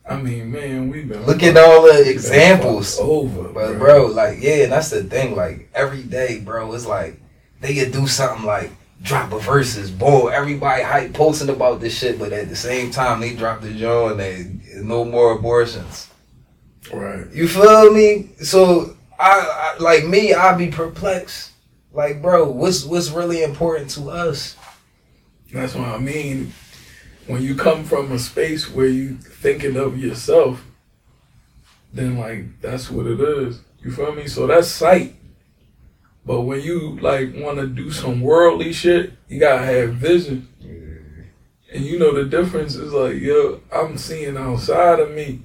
D: I mean, man, we've been
C: Look at all the examples.
D: over,
C: But bro, like yeah, that's the thing. Like every day, bro, it's like they could do something like drop a Verzuz, boy. Everybody hype posting about this shit, but at the same time they drop the joint and they no more abortions.
D: right?
C: You feel me? So I, I like me, I be perplexed. Like, bro, what's what's really important to us?
D: That's what I mean. When you come from a space where you thinking of yourself, then like that's what it is. You feel me? So that's sight. But when you like want to do some worldly shit, you gotta have vision. And you know the difference is like, yo, I'm seeing outside of me.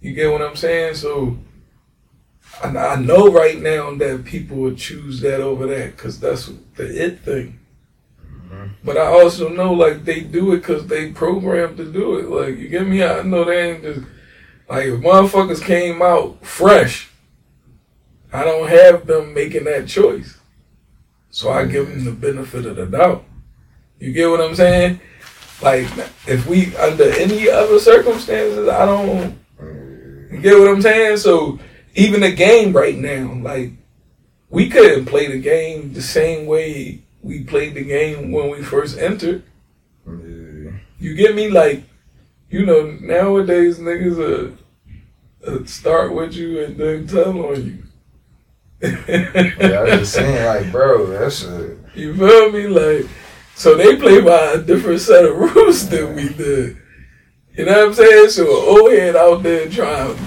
D: You get what I'm saying? So I, I know right now that people would choose that over that because that's the it thing. Mm-hmm. But I also know like they do it because they programmed to do it. Like you get me? I know they ain't just like if motherfuckers came out fresh. I don't have them making that choice, so I give them the benefit of the doubt. You get what I'm saying? Like if we under any other circumstances, I don't. You get what I'm saying? So even the game right now, like we couldn't play the game the same way we played the game when we first entered. You get me? Like, you know, nowadays niggas uh, start with you and then tell on you.
C: Yeah, I was just saying, like, bro, that's a
D: You feel me? Like, so they play by a different set of rules than we did. You know what I'm saying? So an old head out there trying to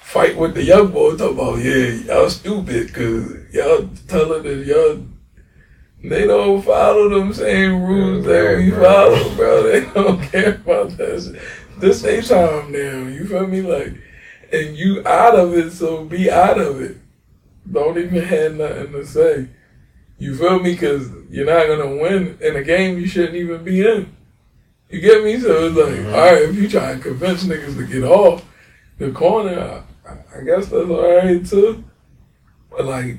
D: fight with the young boy, talking about, yeah, y'all stupid because y'all telling that y'all, they don't follow them same rules that we
C: bro.
D: follow, bro. They don't care about that shit. This they time now. You feel me? Like, and you out of it, so be out of it. Don't even have nothing to say. You feel me? Because you're not gonna win in a game you shouldn't even be in. You get me? So it's like, mm-hmm. all right, if you try and convince niggas to get off the corner, I, I guess that's all right too. But like,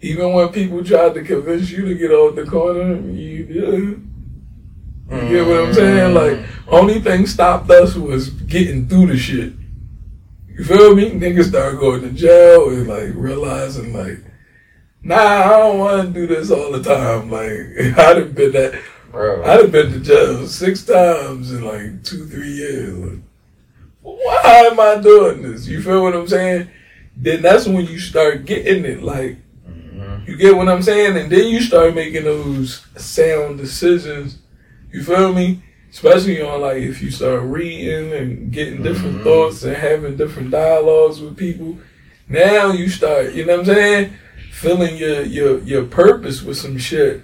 D: even when people tried to convince you to get off the corner, you did. You get what I'm saying? Like, mm-hmm. only thing stopped us was getting through the shit. You feel me? Niggas start going to jail and like realizing like, nah, I don't want to do this all the time. Like, I'd have been that.
C: bro.
D: I done been to jail six times in like two, three years. Like, why am I doing this? You feel what I'm saying? Then that's when you start getting it. Like, mm-hmm. you get what I'm saying? And then you start making those sound decisions. You feel me? Especially on like if you start reading and getting different
C: Mhm.
D: thoughts and having different dialogues with people. Now you start, you know what I'm saying? filling your your your purpose with some shit.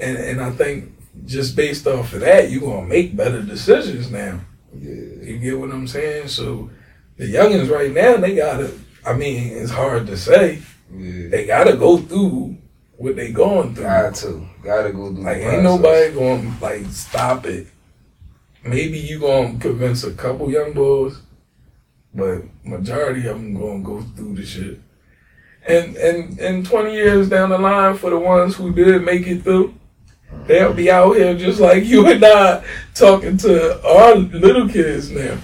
D: And and I think just based off of that, you're gonna make better decisions now. Yeah. You get what I'm saying? So the youngins right now, they gotta I mean, it's hard to say.
C: Yeah.
D: They gotta go through what they going through.
C: Got to, gotta go do.
D: Like ain't nobody gonna like stop it. Maybe you gonna convince a couple young boys, but majority of them gonna go through the shit. And and and twenty years down the line, for the ones who did make it through, they'll be out here just like you and I talking to our little kids now,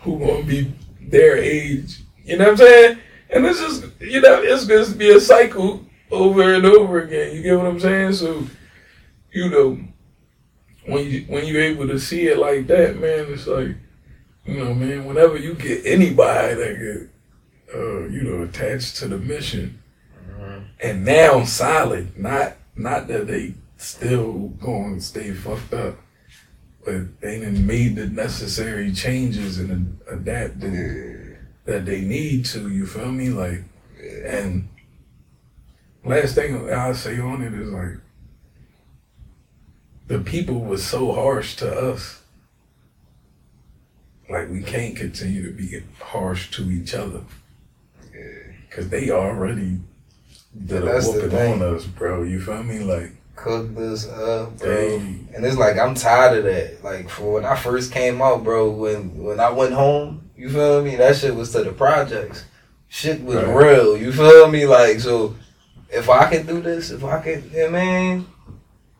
D: who gonna be their age. You know what I'm saying? And it's just you know it's to be a cycle over and over again. You get what I'm saying? So you know, when you when you're able to see it like that, man, it's like, you know, man, whenever you get anybody that get, uh, you know, attached to the mission, and now solid, not not that they still going to stay fucked up, but they done made the necessary changes and adapted that they need to. You feel me? Like, and last thing I'll say on it is like the people was so harsh to us. like we can't continue to be harsh to each other. Cause they already did a whooping on us, bro. You feel me? Like
C: Cook this up, bro.
D: they
C: And it's like I'm tired of that. Like for when I first came out, bro, when when I went home, you feel me? That shit was to the projects. Shit was
D: Right.
C: real. You feel me? Like so if I can do this, if I can yeah man,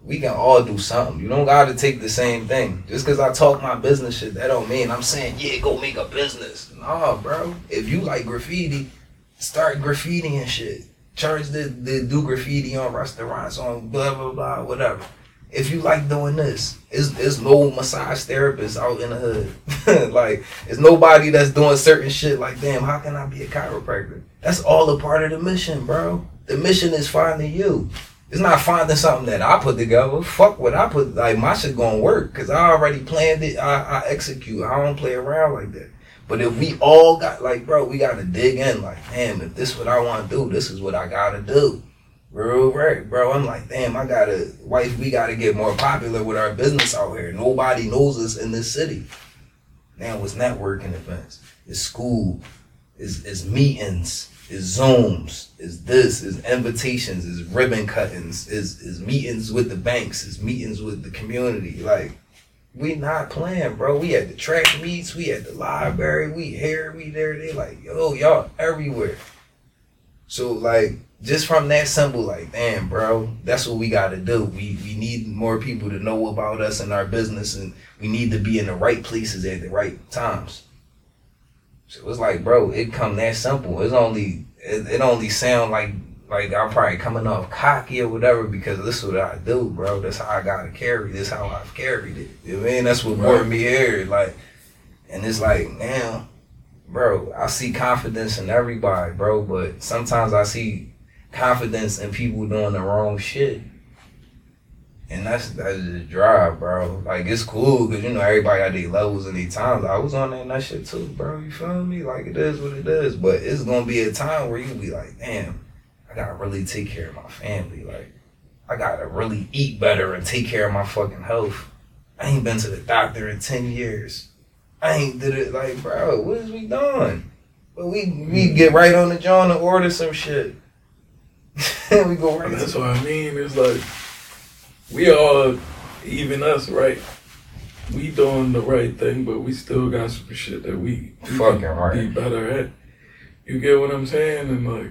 C: we can all do something. You don't gotta take the same thing. Just cause I talk my business shit, that don't mean I'm saying, yeah, go make a business. Nah, bro. If you like graffiti, start graffiti and shit. Charge the, the do graffiti on restaurants, on blah blah blah, whatever. If you like doing this, it's, it's no massage therapists out in the hood. like, it's nobody that's doing certain shit like, damn, how can I be a chiropractor? That's all a part of the mission, bro. The mission is finding you. It's not finding something that I put together. Fuck what I put. Like my shit gonna work because I already planned it. I, I execute. I don't play around like that. But if we all got like, bro, we gotta dig in. Like, damn, if this what I want to do, this is what I gotta do. Real right, bro. I'm like, damn, I gotta, wife, we gotta get more popular with our business out here. Nobody knows us in this city. Now it's networking events. It's school. It's, it's meetings. It's Zooms. It's this. It's invitations. It's ribbon cuttings. It's, it's meetings with the banks. It's meetings with the community. Like, we not playing, bro. We at the track meets. We at the library. We here. We there. They like, yo, y'all everywhere. So like, just from that symbol, like, damn, bro, that's what we got to do. We we need more people to know about us and our business, and we need to be in the right places at the right times. So it's like, bro, it come that simple. It's only it, it only sound like like I'm probably coming off cocky or whatever because this is what I do, bro. That's how I gotta carry. This how I've carried it. You know what I mean? That's what brought
D: Right.
C: me here. Like, and it's like now, bro, I see confidence in everybody, bro. But sometimes I see confidence in people doing the wrong shit. And that's that's just drive, bro. Like it's cool because you know everybody got their levels and their times. I was on that and that shit too, bro. You feel me? Like it is what it is. But it's gonna be a time where you be like, damn, I gotta really take care of my family. Like I gotta really eat better and take care of my fucking health. I ain't been to the doctor in ten years. I ain't did it like, bro. What is we doing? But we we hmm. get right on the joint and order some shit. we go right.
D: That's
C: to
D: what I mean. It's like we all, even us, right? We doing the right thing, but we still got some shit that we, we
C: Fucking right.
D: be better at. You get what I'm saying? And like,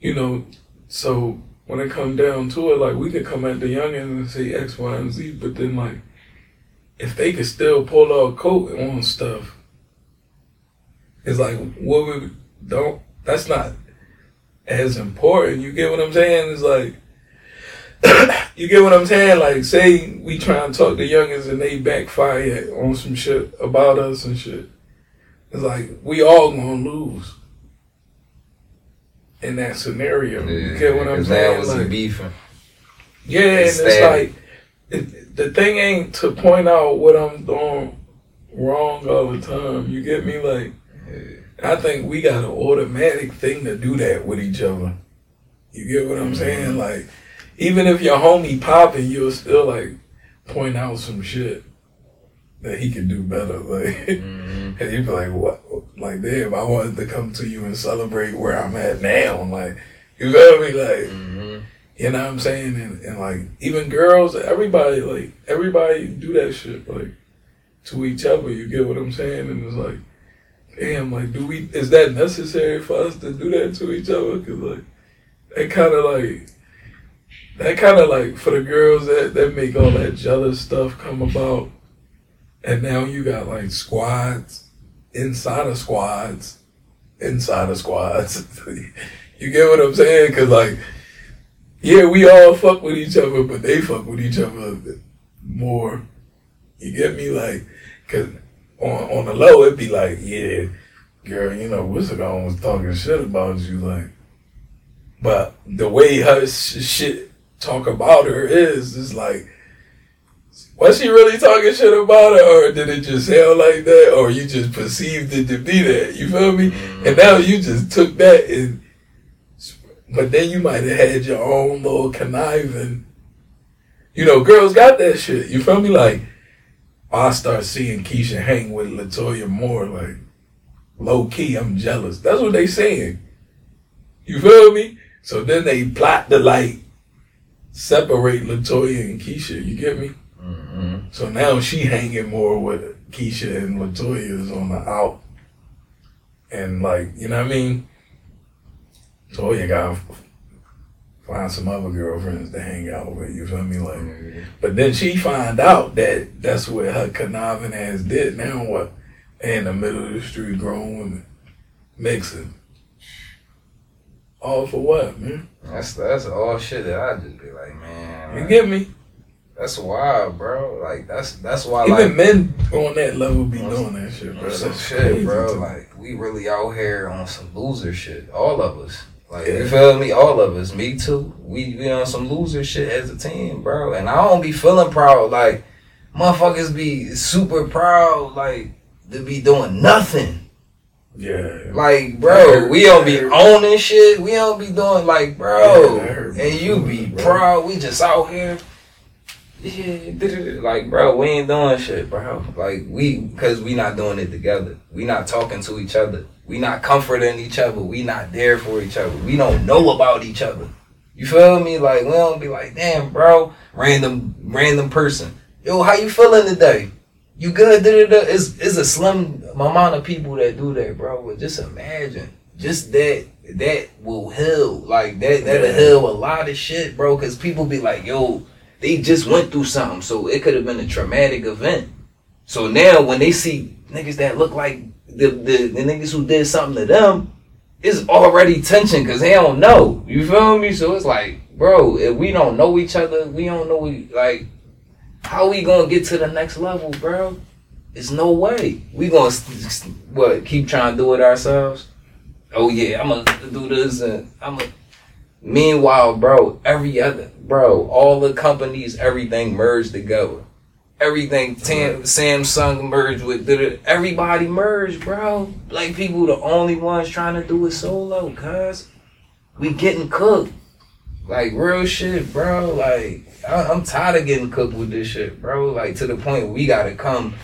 D: you know, so when it come down to it, like we could come at the youngins and say X, Y, and Z, but then like, if they could still pull out coat on stuff, it's like what we don't. That's not as important. You get what I'm saying? It's like you get what I'm saying? Like, say we try and talk to youngins and they backfire on some shit about us and shit. It's like we all gonna lose in that scenario. you get what I'm saying?
C: it's
D: Like,
C: beefing.
D: yeah, and
C: It's
D: like it, the thing ain't to point out what I'm doing wrong all the time. You get me? Like, I think we got an automatic thing to do that with each other. You get what I'm saying? Like, even if your homie popping, you'll still like point out some shit that he could do better. Like, and you'd be like, what? Like, damn, I wanted to come to you and celebrate where I'm at now. Like, you feel me? Like,
C: Mm-hmm.
D: you know what I'm saying? And, and like even girls, everybody like everybody do that shit like to each other. You get what I'm saying? And it's like, damn, like do we? Is that necessary for us to do that to each other? Cause like that kind of like that kind of like for the girls that that make all that jealous stuff come about. And now you got like squads inside of squads, inside of squads. you get what I'm saying? Cause like yeah, we all fuck with each other, but they fuck with each other more. You get me? Like, cause on on the low, it'd be like, yeah, girl, you know, Wissagon was talking shit about you, like, but the way her sh- shit talk about her is, is like, was she really talking shit about her, or did it just sound like that, or you just perceived it to be that? You feel me? And mm. now you just took that and but then you might have had your own little conniving. You know, girls got that shit. You feel me? Like, I start seeing Keisha hang with Latoya more, like low key, I'm jealous. That's what they saying. You feel me? So then they plot to like separate Latoya and Keisha. You get me?
C: Mm-hmm.
D: So now she hanging more with Keisha and Latoya is on the out. And like, you know what I mean? Toya gotta find some other girlfriends to hang out with, you feel me? Like but then she find out that that's what her conniving ass did. Now what? In the middle of the street, grown women mixing. All for what, man?
C: That's that's all shit that I just be like, man.
D: You
C: like,
D: get me?
C: that's wild, bro. Like that's that's why
D: Even
C: like
D: men on that level be doing that shit, bro.
C: some shit, bro. Like we really out here on some loser shit. All of us. Like
D: Yeah.
C: you feel me? All of us. Me too. We we on some loser shit as a team, bro. And I don't be feeling proud. Like motherfuckers be super proud. Like to be doing nothing.
D: Yeah.
C: Like, bro, we don't be owning shit. We don't be doing like, bro. And you be proud. We just out here. Yeah, like, bro, we ain't doing shit, bro. Like, we, cause we not doing it together. We not talking to each other. We not comforting each other. We not there for each other. We don't know about each other. You feel me? Like, we don't be like, damn, bro, random, random person. Yo, how you feeling today? You good? It's, it's a slim amount of people that do that, bro. Just imagine, just that, that will heal. Like, that, that'll
D: Yeah.
C: heal a lot of shit, bro. Cause people be like, yo, they just went through something, so it could have been a traumatic event. So now when they see niggas that look like the, the, the niggas who did something to them, it's already tension because they don't know. You feel me? So it's like, bro, if we don't know each other, we don't know we like how we gonna get to the next level, bro? It's no way. We gonna what keep trying to do it ourselves. Oh yeah, I'm gonna do this and I'm gonna. Meanwhile, bro, every other bro, all the companies, everything merged together. Everything Tam, Samsung merged with everybody merged, bro. Black people the only ones trying to do it solo, cuz we getting cooked. Like real shit, bro. Like I, I'm tired of getting cooked with this shit, bro. Like to the point we gotta come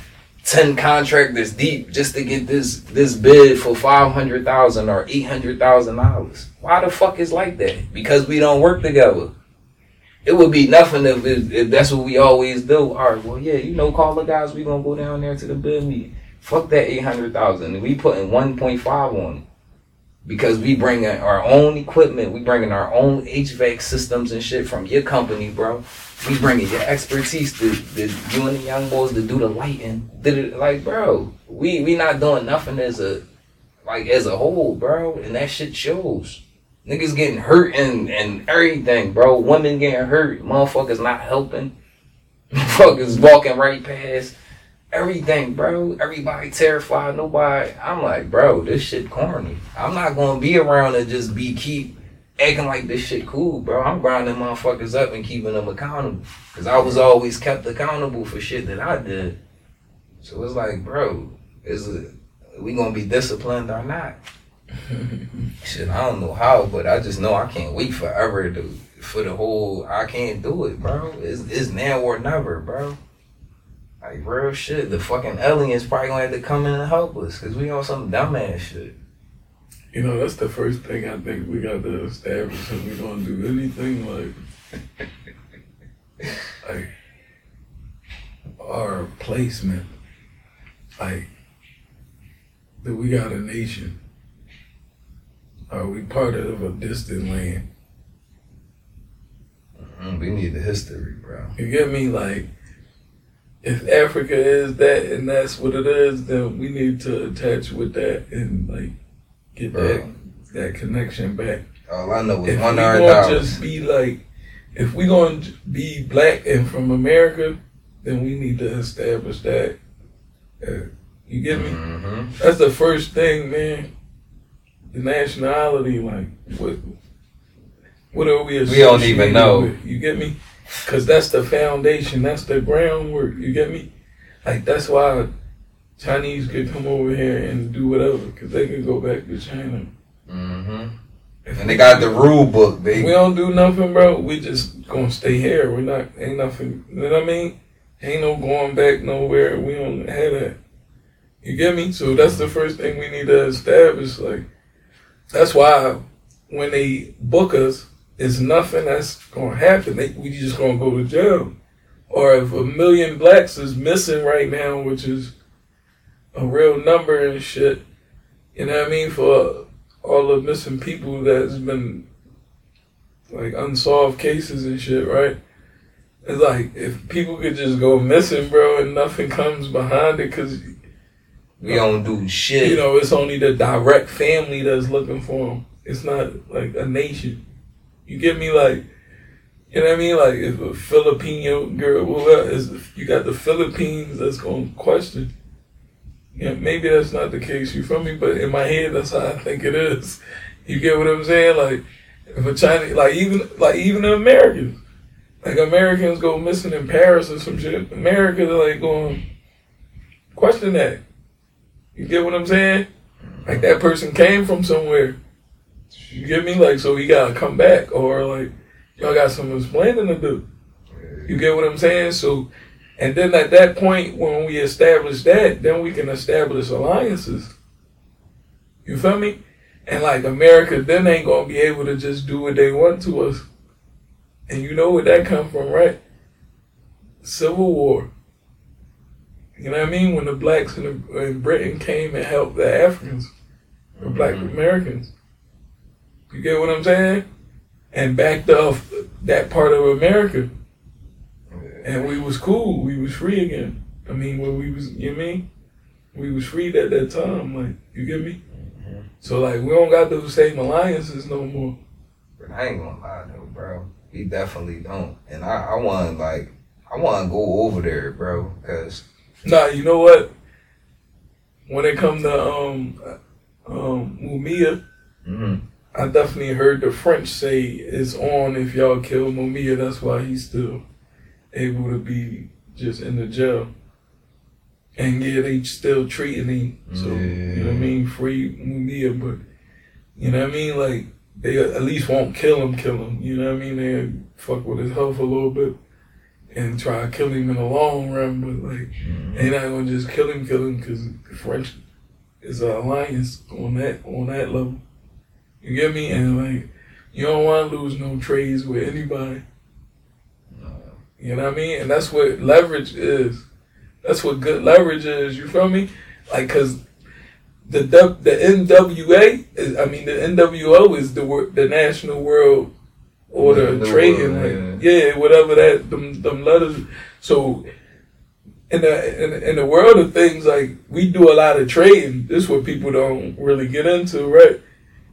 C: ten contractors deep just to get this this bid for five hundred thousand or eight hundred thousand dollars. Why the fuck is like that? Because we don't work together. It would be nothing if, it, if that's what we always do. All right, well, yeah, you know, call the guys. We gonna go down there to the bid meeting. Fuck that eight hundred thousand, we putting one point five on it because we bringing our own equipment. We bringing our own HVAC systems and shit from your company, bro. We bringing your expertise to, to you and the young boys to do the lighting. Did it like, bro? We we not doing nothing as a like as a whole, bro, and that shit shows. Niggas getting hurt and, and everything, bro. Women getting hurt. Motherfuckers not helping. Motherfuckers walking right past. Everything, bro. Everybody terrified. Nobody. I'm like, bro, this shit corny. I'm not gonna be around and just be keep acting like this shit cool, bro. I'm grinding motherfuckers up and keeping them accountable. Cause I was always kept accountable for shit that I did. So it's like, bro, is it we gonna be disciplined or not? Shit, I don't know how, but I just know I can't wait forever to for the whole. I can't do it, bro. It's, it's now or never, bro. Like real shit. The fucking aliens probably gonna have to come in and help us because we on some dumbass shit.
D: You know, that's the first thing I think we got to establish if we gonna do anything like like our placement. Like that we got a nation. Are we part of a distant land?
C: Mm, we need the history, bro.
D: You get me? Like if Africa is that and that's what it is, then we need to attach with that and like get
C: Bro.
D: that that connection back.
C: All I know is
D: if
C: one
D: we gonna
C: dollars.
D: just be like, if we're gonna be black and from America, then we need to establish that. Uh, you get me?
C: Mm-hmm.
D: That's the first thing, man. The nationality, like, what, what are we?
C: We don't even know.
D: with? You get me? Because that's the foundation. That's the groundwork. You get me? Like that's why Chinese could come over here and do whatever, because they can go back to China.
C: Mm-hmm.
D: If
C: And they got the rule book.
D: Baby.
C: We
D: don't do nothing, bro. We just gonna stay here. We're not ain't nothing. You know what I mean? Ain't no going back nowhere. We don't have that. You get me? So that's the first thing we need to establish. Like, that's why when they book us, it's nothing that's gonna happen. They, we just gonna go to jail. Or if a million blacks is missing right now, which is a real number and shit, you know what I mean? For all the missing people that's been like unsolved cases and shit, right? It's like if people could just go missing, bro, and nothing comes behind it, cause
C: We don't do shit.
D: you know it's only the direct family that's looking for them. It's not like a nation. You get me? Like, you know what I mean? Like if a Filipino girl, well, is you got the Philippines that's gonna question. Yeah, maybe that's not the case. You feel me? But in my head, that's how I think it is. You get what I'm saying? Like if a Chinese, like even like even the Americans, like Americans go missing in Paris or some shit. America, they're like going question that. You get what I'm saying? Like that person came from somewhere. You get me? Like so he gotta come back or like y'all got some explaining to do. You get what I'm saying? So and then at that point when we establish that, then we can establish alliances. You feel me? And like America then ain't gonna be able to just do what they want to us. And you know where that come from, right? Civil War. You know what I mean? When the blacks in, the, in Britain came and helped the Africans, the black mm-hmm. Americans. You get what I'm saying? And backed off that part of America. And we was cool. We was free again. I mean, when we was, you know I mean? We was freed at that time. Like, you get me? So, like, we don't got those same alliances no more.
C: But I ain't gonna lie though, bro. We definitely don't. And I, I want like I want to go over there, bro, because
D: Nah, you know what? When it come to um um Mumia,
C: mm,
D: I definitely heard the French say it's on if y'all kill Mumia. That's why he's still able to be just in the jail. And yeah, they still treating him. So you know what I mean, free Mumia, but you know what I mean, like they at least won't kill him, kill him. You know what I mean? They fuck with his health a little bit and try to kill him in the long run, but like they mm-hmm. not gonna just kill him, kill him because the French is an alliance on that on that level. You get me? And like you don't want to lose no trades with anybody. You know what I mean? And that's what leverage is. That's what good leverage is. You feel me? Like, cause the W- the NWA is, I mean, the NWO is the the National World Order of Trading.
C: world,
D: like, yeah, whatever that them them letters. So. In the, in, in the world of things, like we do a lot of trading. This is what people don't really get into, right?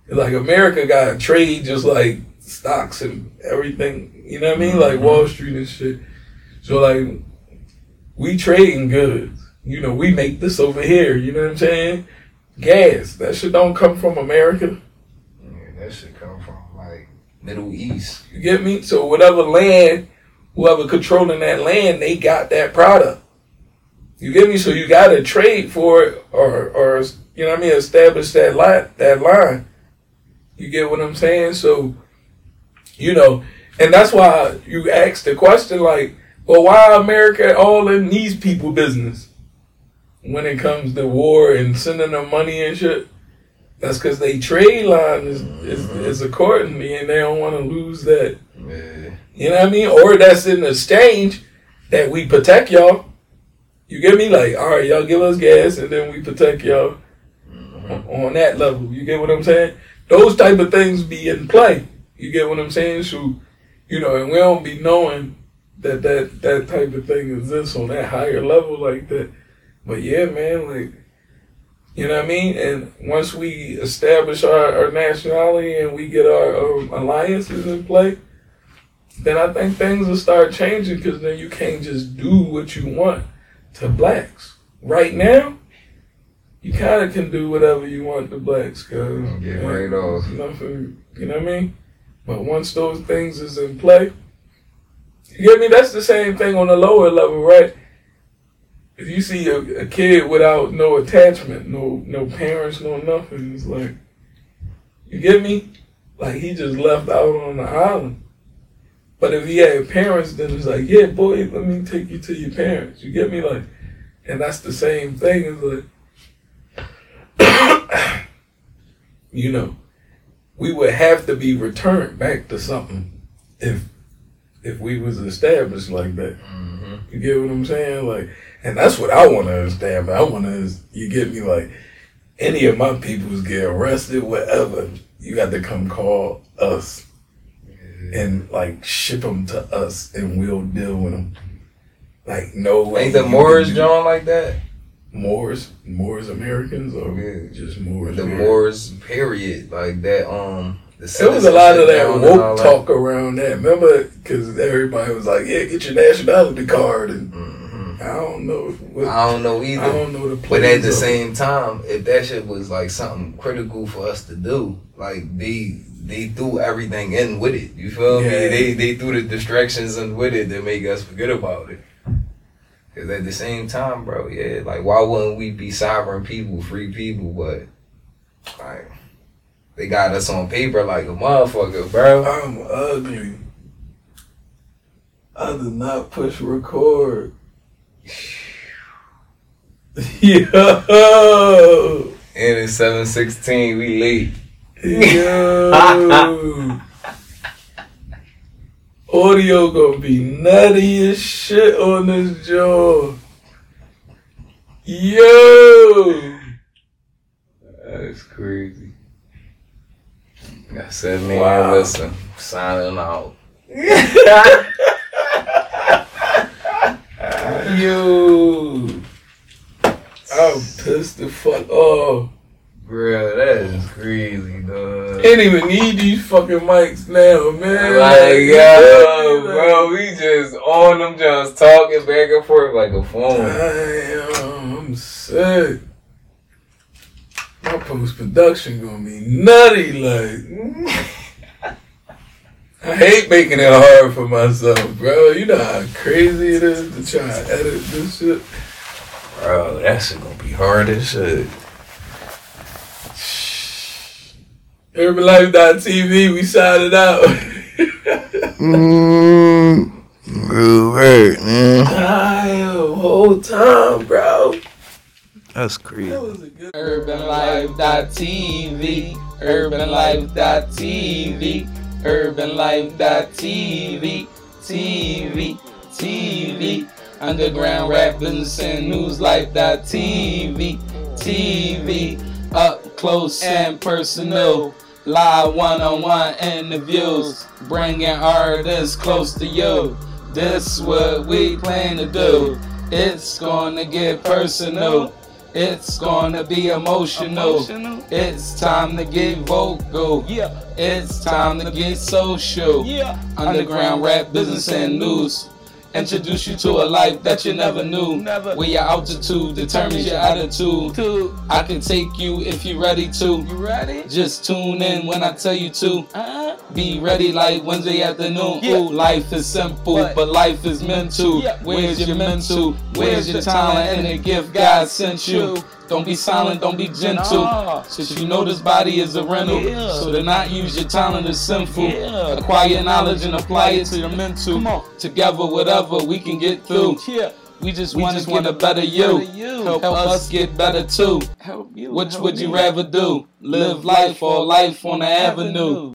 D: Like America got trade just like stocks and everything. You know what I mean? Like mm-hmm. Wall Street and shit. So like we trading goods. You know, we make this over here. You know what I'm saying? Gas. That shit don't come from America.
C: yeah, that should come from like Middle East.
D: You get me? So whatever land, whoever controlling that land, they got that product. You get me? So you gotta trade for it or or you know what I mean, establish that line that line. You get what I'm saying? So, you know, and that's why you asked the question like, well, why America all in these people business when it comes to war and sending them money and shit? That's because they trade line is, is, mm-hmm. is accordingly and they don't want to lose that.
C: Yeah.
D: You know what I mean? Or that's in exchange that we protect y'all. You get me? Like, all right, y'all give us gas and then we protect y'all on, on that level. You get what I'm saying? Those type of things be in play. You get what I'm saying? So, you know, and we don't be knowing that that, that type of thing exists on that higher level like that. But yeah, man, like, you know what I mean? And once we establish our, our nationality and we get our um, alliances in play, then I think things will start changing because then you can't just do what you want to blacks. Right now, you kind of can do whatever you want to blacks, cause
C: Get right off.
D: nothing, you know what I mean? But once those things is in play, you get me? That's the same thing on the lower level, right? If you see a, a kid without no attachment, no no parents, no nothing, it's like, you get me? Like he just left out on the island. But if he had parents, then it's like, yeah, boy, let me take you to your parents. You get me? Like, and that's the same thing. It's like, you know, we would have to be returned back to something if if we was established like that.
C: Mm-hmm.
D: You get what I'm saying? Like, and that's what I want to understand. But I want to, you get me? Like, any of my peoples get arrested, whatever, you got to come call us and like ship them to us, and we'll deal with them. Like, no way.
C: Ain't the Moors
D: can
C: John like that?
D: Moors, Moors Americans, or
C: Yeah.
D: just Moors?
C: The
D: Americans?
C: Moors, period. Like that. Um, the
D: There was a lot of that woke talk around that. Remember, because everybody was like, "Yeah, get your nationality card," and
C: Mhm.
D: I don't know. What,
C: I don't know either.
D: I don't know the.
C: But at the
D: plays of it.
C: same time, if that shit was like something critical for us to do, like they they threw everything in with it. You feel me? They they threw the distractions in with it that make us forget about it. Cause at the same time, bro, yeah, like why wouldn't we be sovereign people, free people? But like they got us on paper like a motherfucker, bro.
D: I'm ugly. I did not push record. Yo,
C: And it's seven sixteen, we late.
D: yo. Audio gonna be nutty as shit on this jaw. Yo.
C: That's crazy. I said, man,
D: Wow.
C: listen, signing out.
D: Yo. I'm pissed the fuck off.
C: Bro, that is crazy, dog.
D: Ain't even need these fucking mics now, man.
C: Like, yo, bro, we just on them just talking back and forth like a phone.
D: Damn, I'm sick. My post production gonna be nutty, like. I hate making it hard for myself, bro. You know how crazy it is to try to edit this shit.
C: Bro, that shit gonna be hard as shit.
D: UrbanLife.tv, we shouted out.
A: Mm, good work, man.
D: Damn, whole time, bro.
A: That's crazy.
D: That was a good
A: UrbanLife.tv, UrbanLife.tv, UrbanLife.tv, TV, TV, Underground Rappers and Newslife.tv, TV, up close and personal. Live one-on-one interviews, bringing artists close to you. This what we plan to do. It's gonna get personal. It's gonna be emotional. It's time to get vocal. Yeah. It's time to get social. Yeah. Underground rap, business, and news. Introduce you to a life that you never knew. Never. Where your altitude determines your attitude. I can take you if you're ready to. You ready? Just tune in when I tell you to. Uh-huh. Be ready like Wednesday afternoon. Ooh, life is simple, but life is mental. Where's your mental? Where's your talent and the gift God sent you? Don't be silent, don't be gentle. Since you know this body is a rental. So to not use your talent is sinful. Acquire knowledge and apply it to your mental. Together, whatever we can get through. Yeah. We just want to get a better you. Help us get better too. Help you. Which would you rather do? Live life or life on the avenue?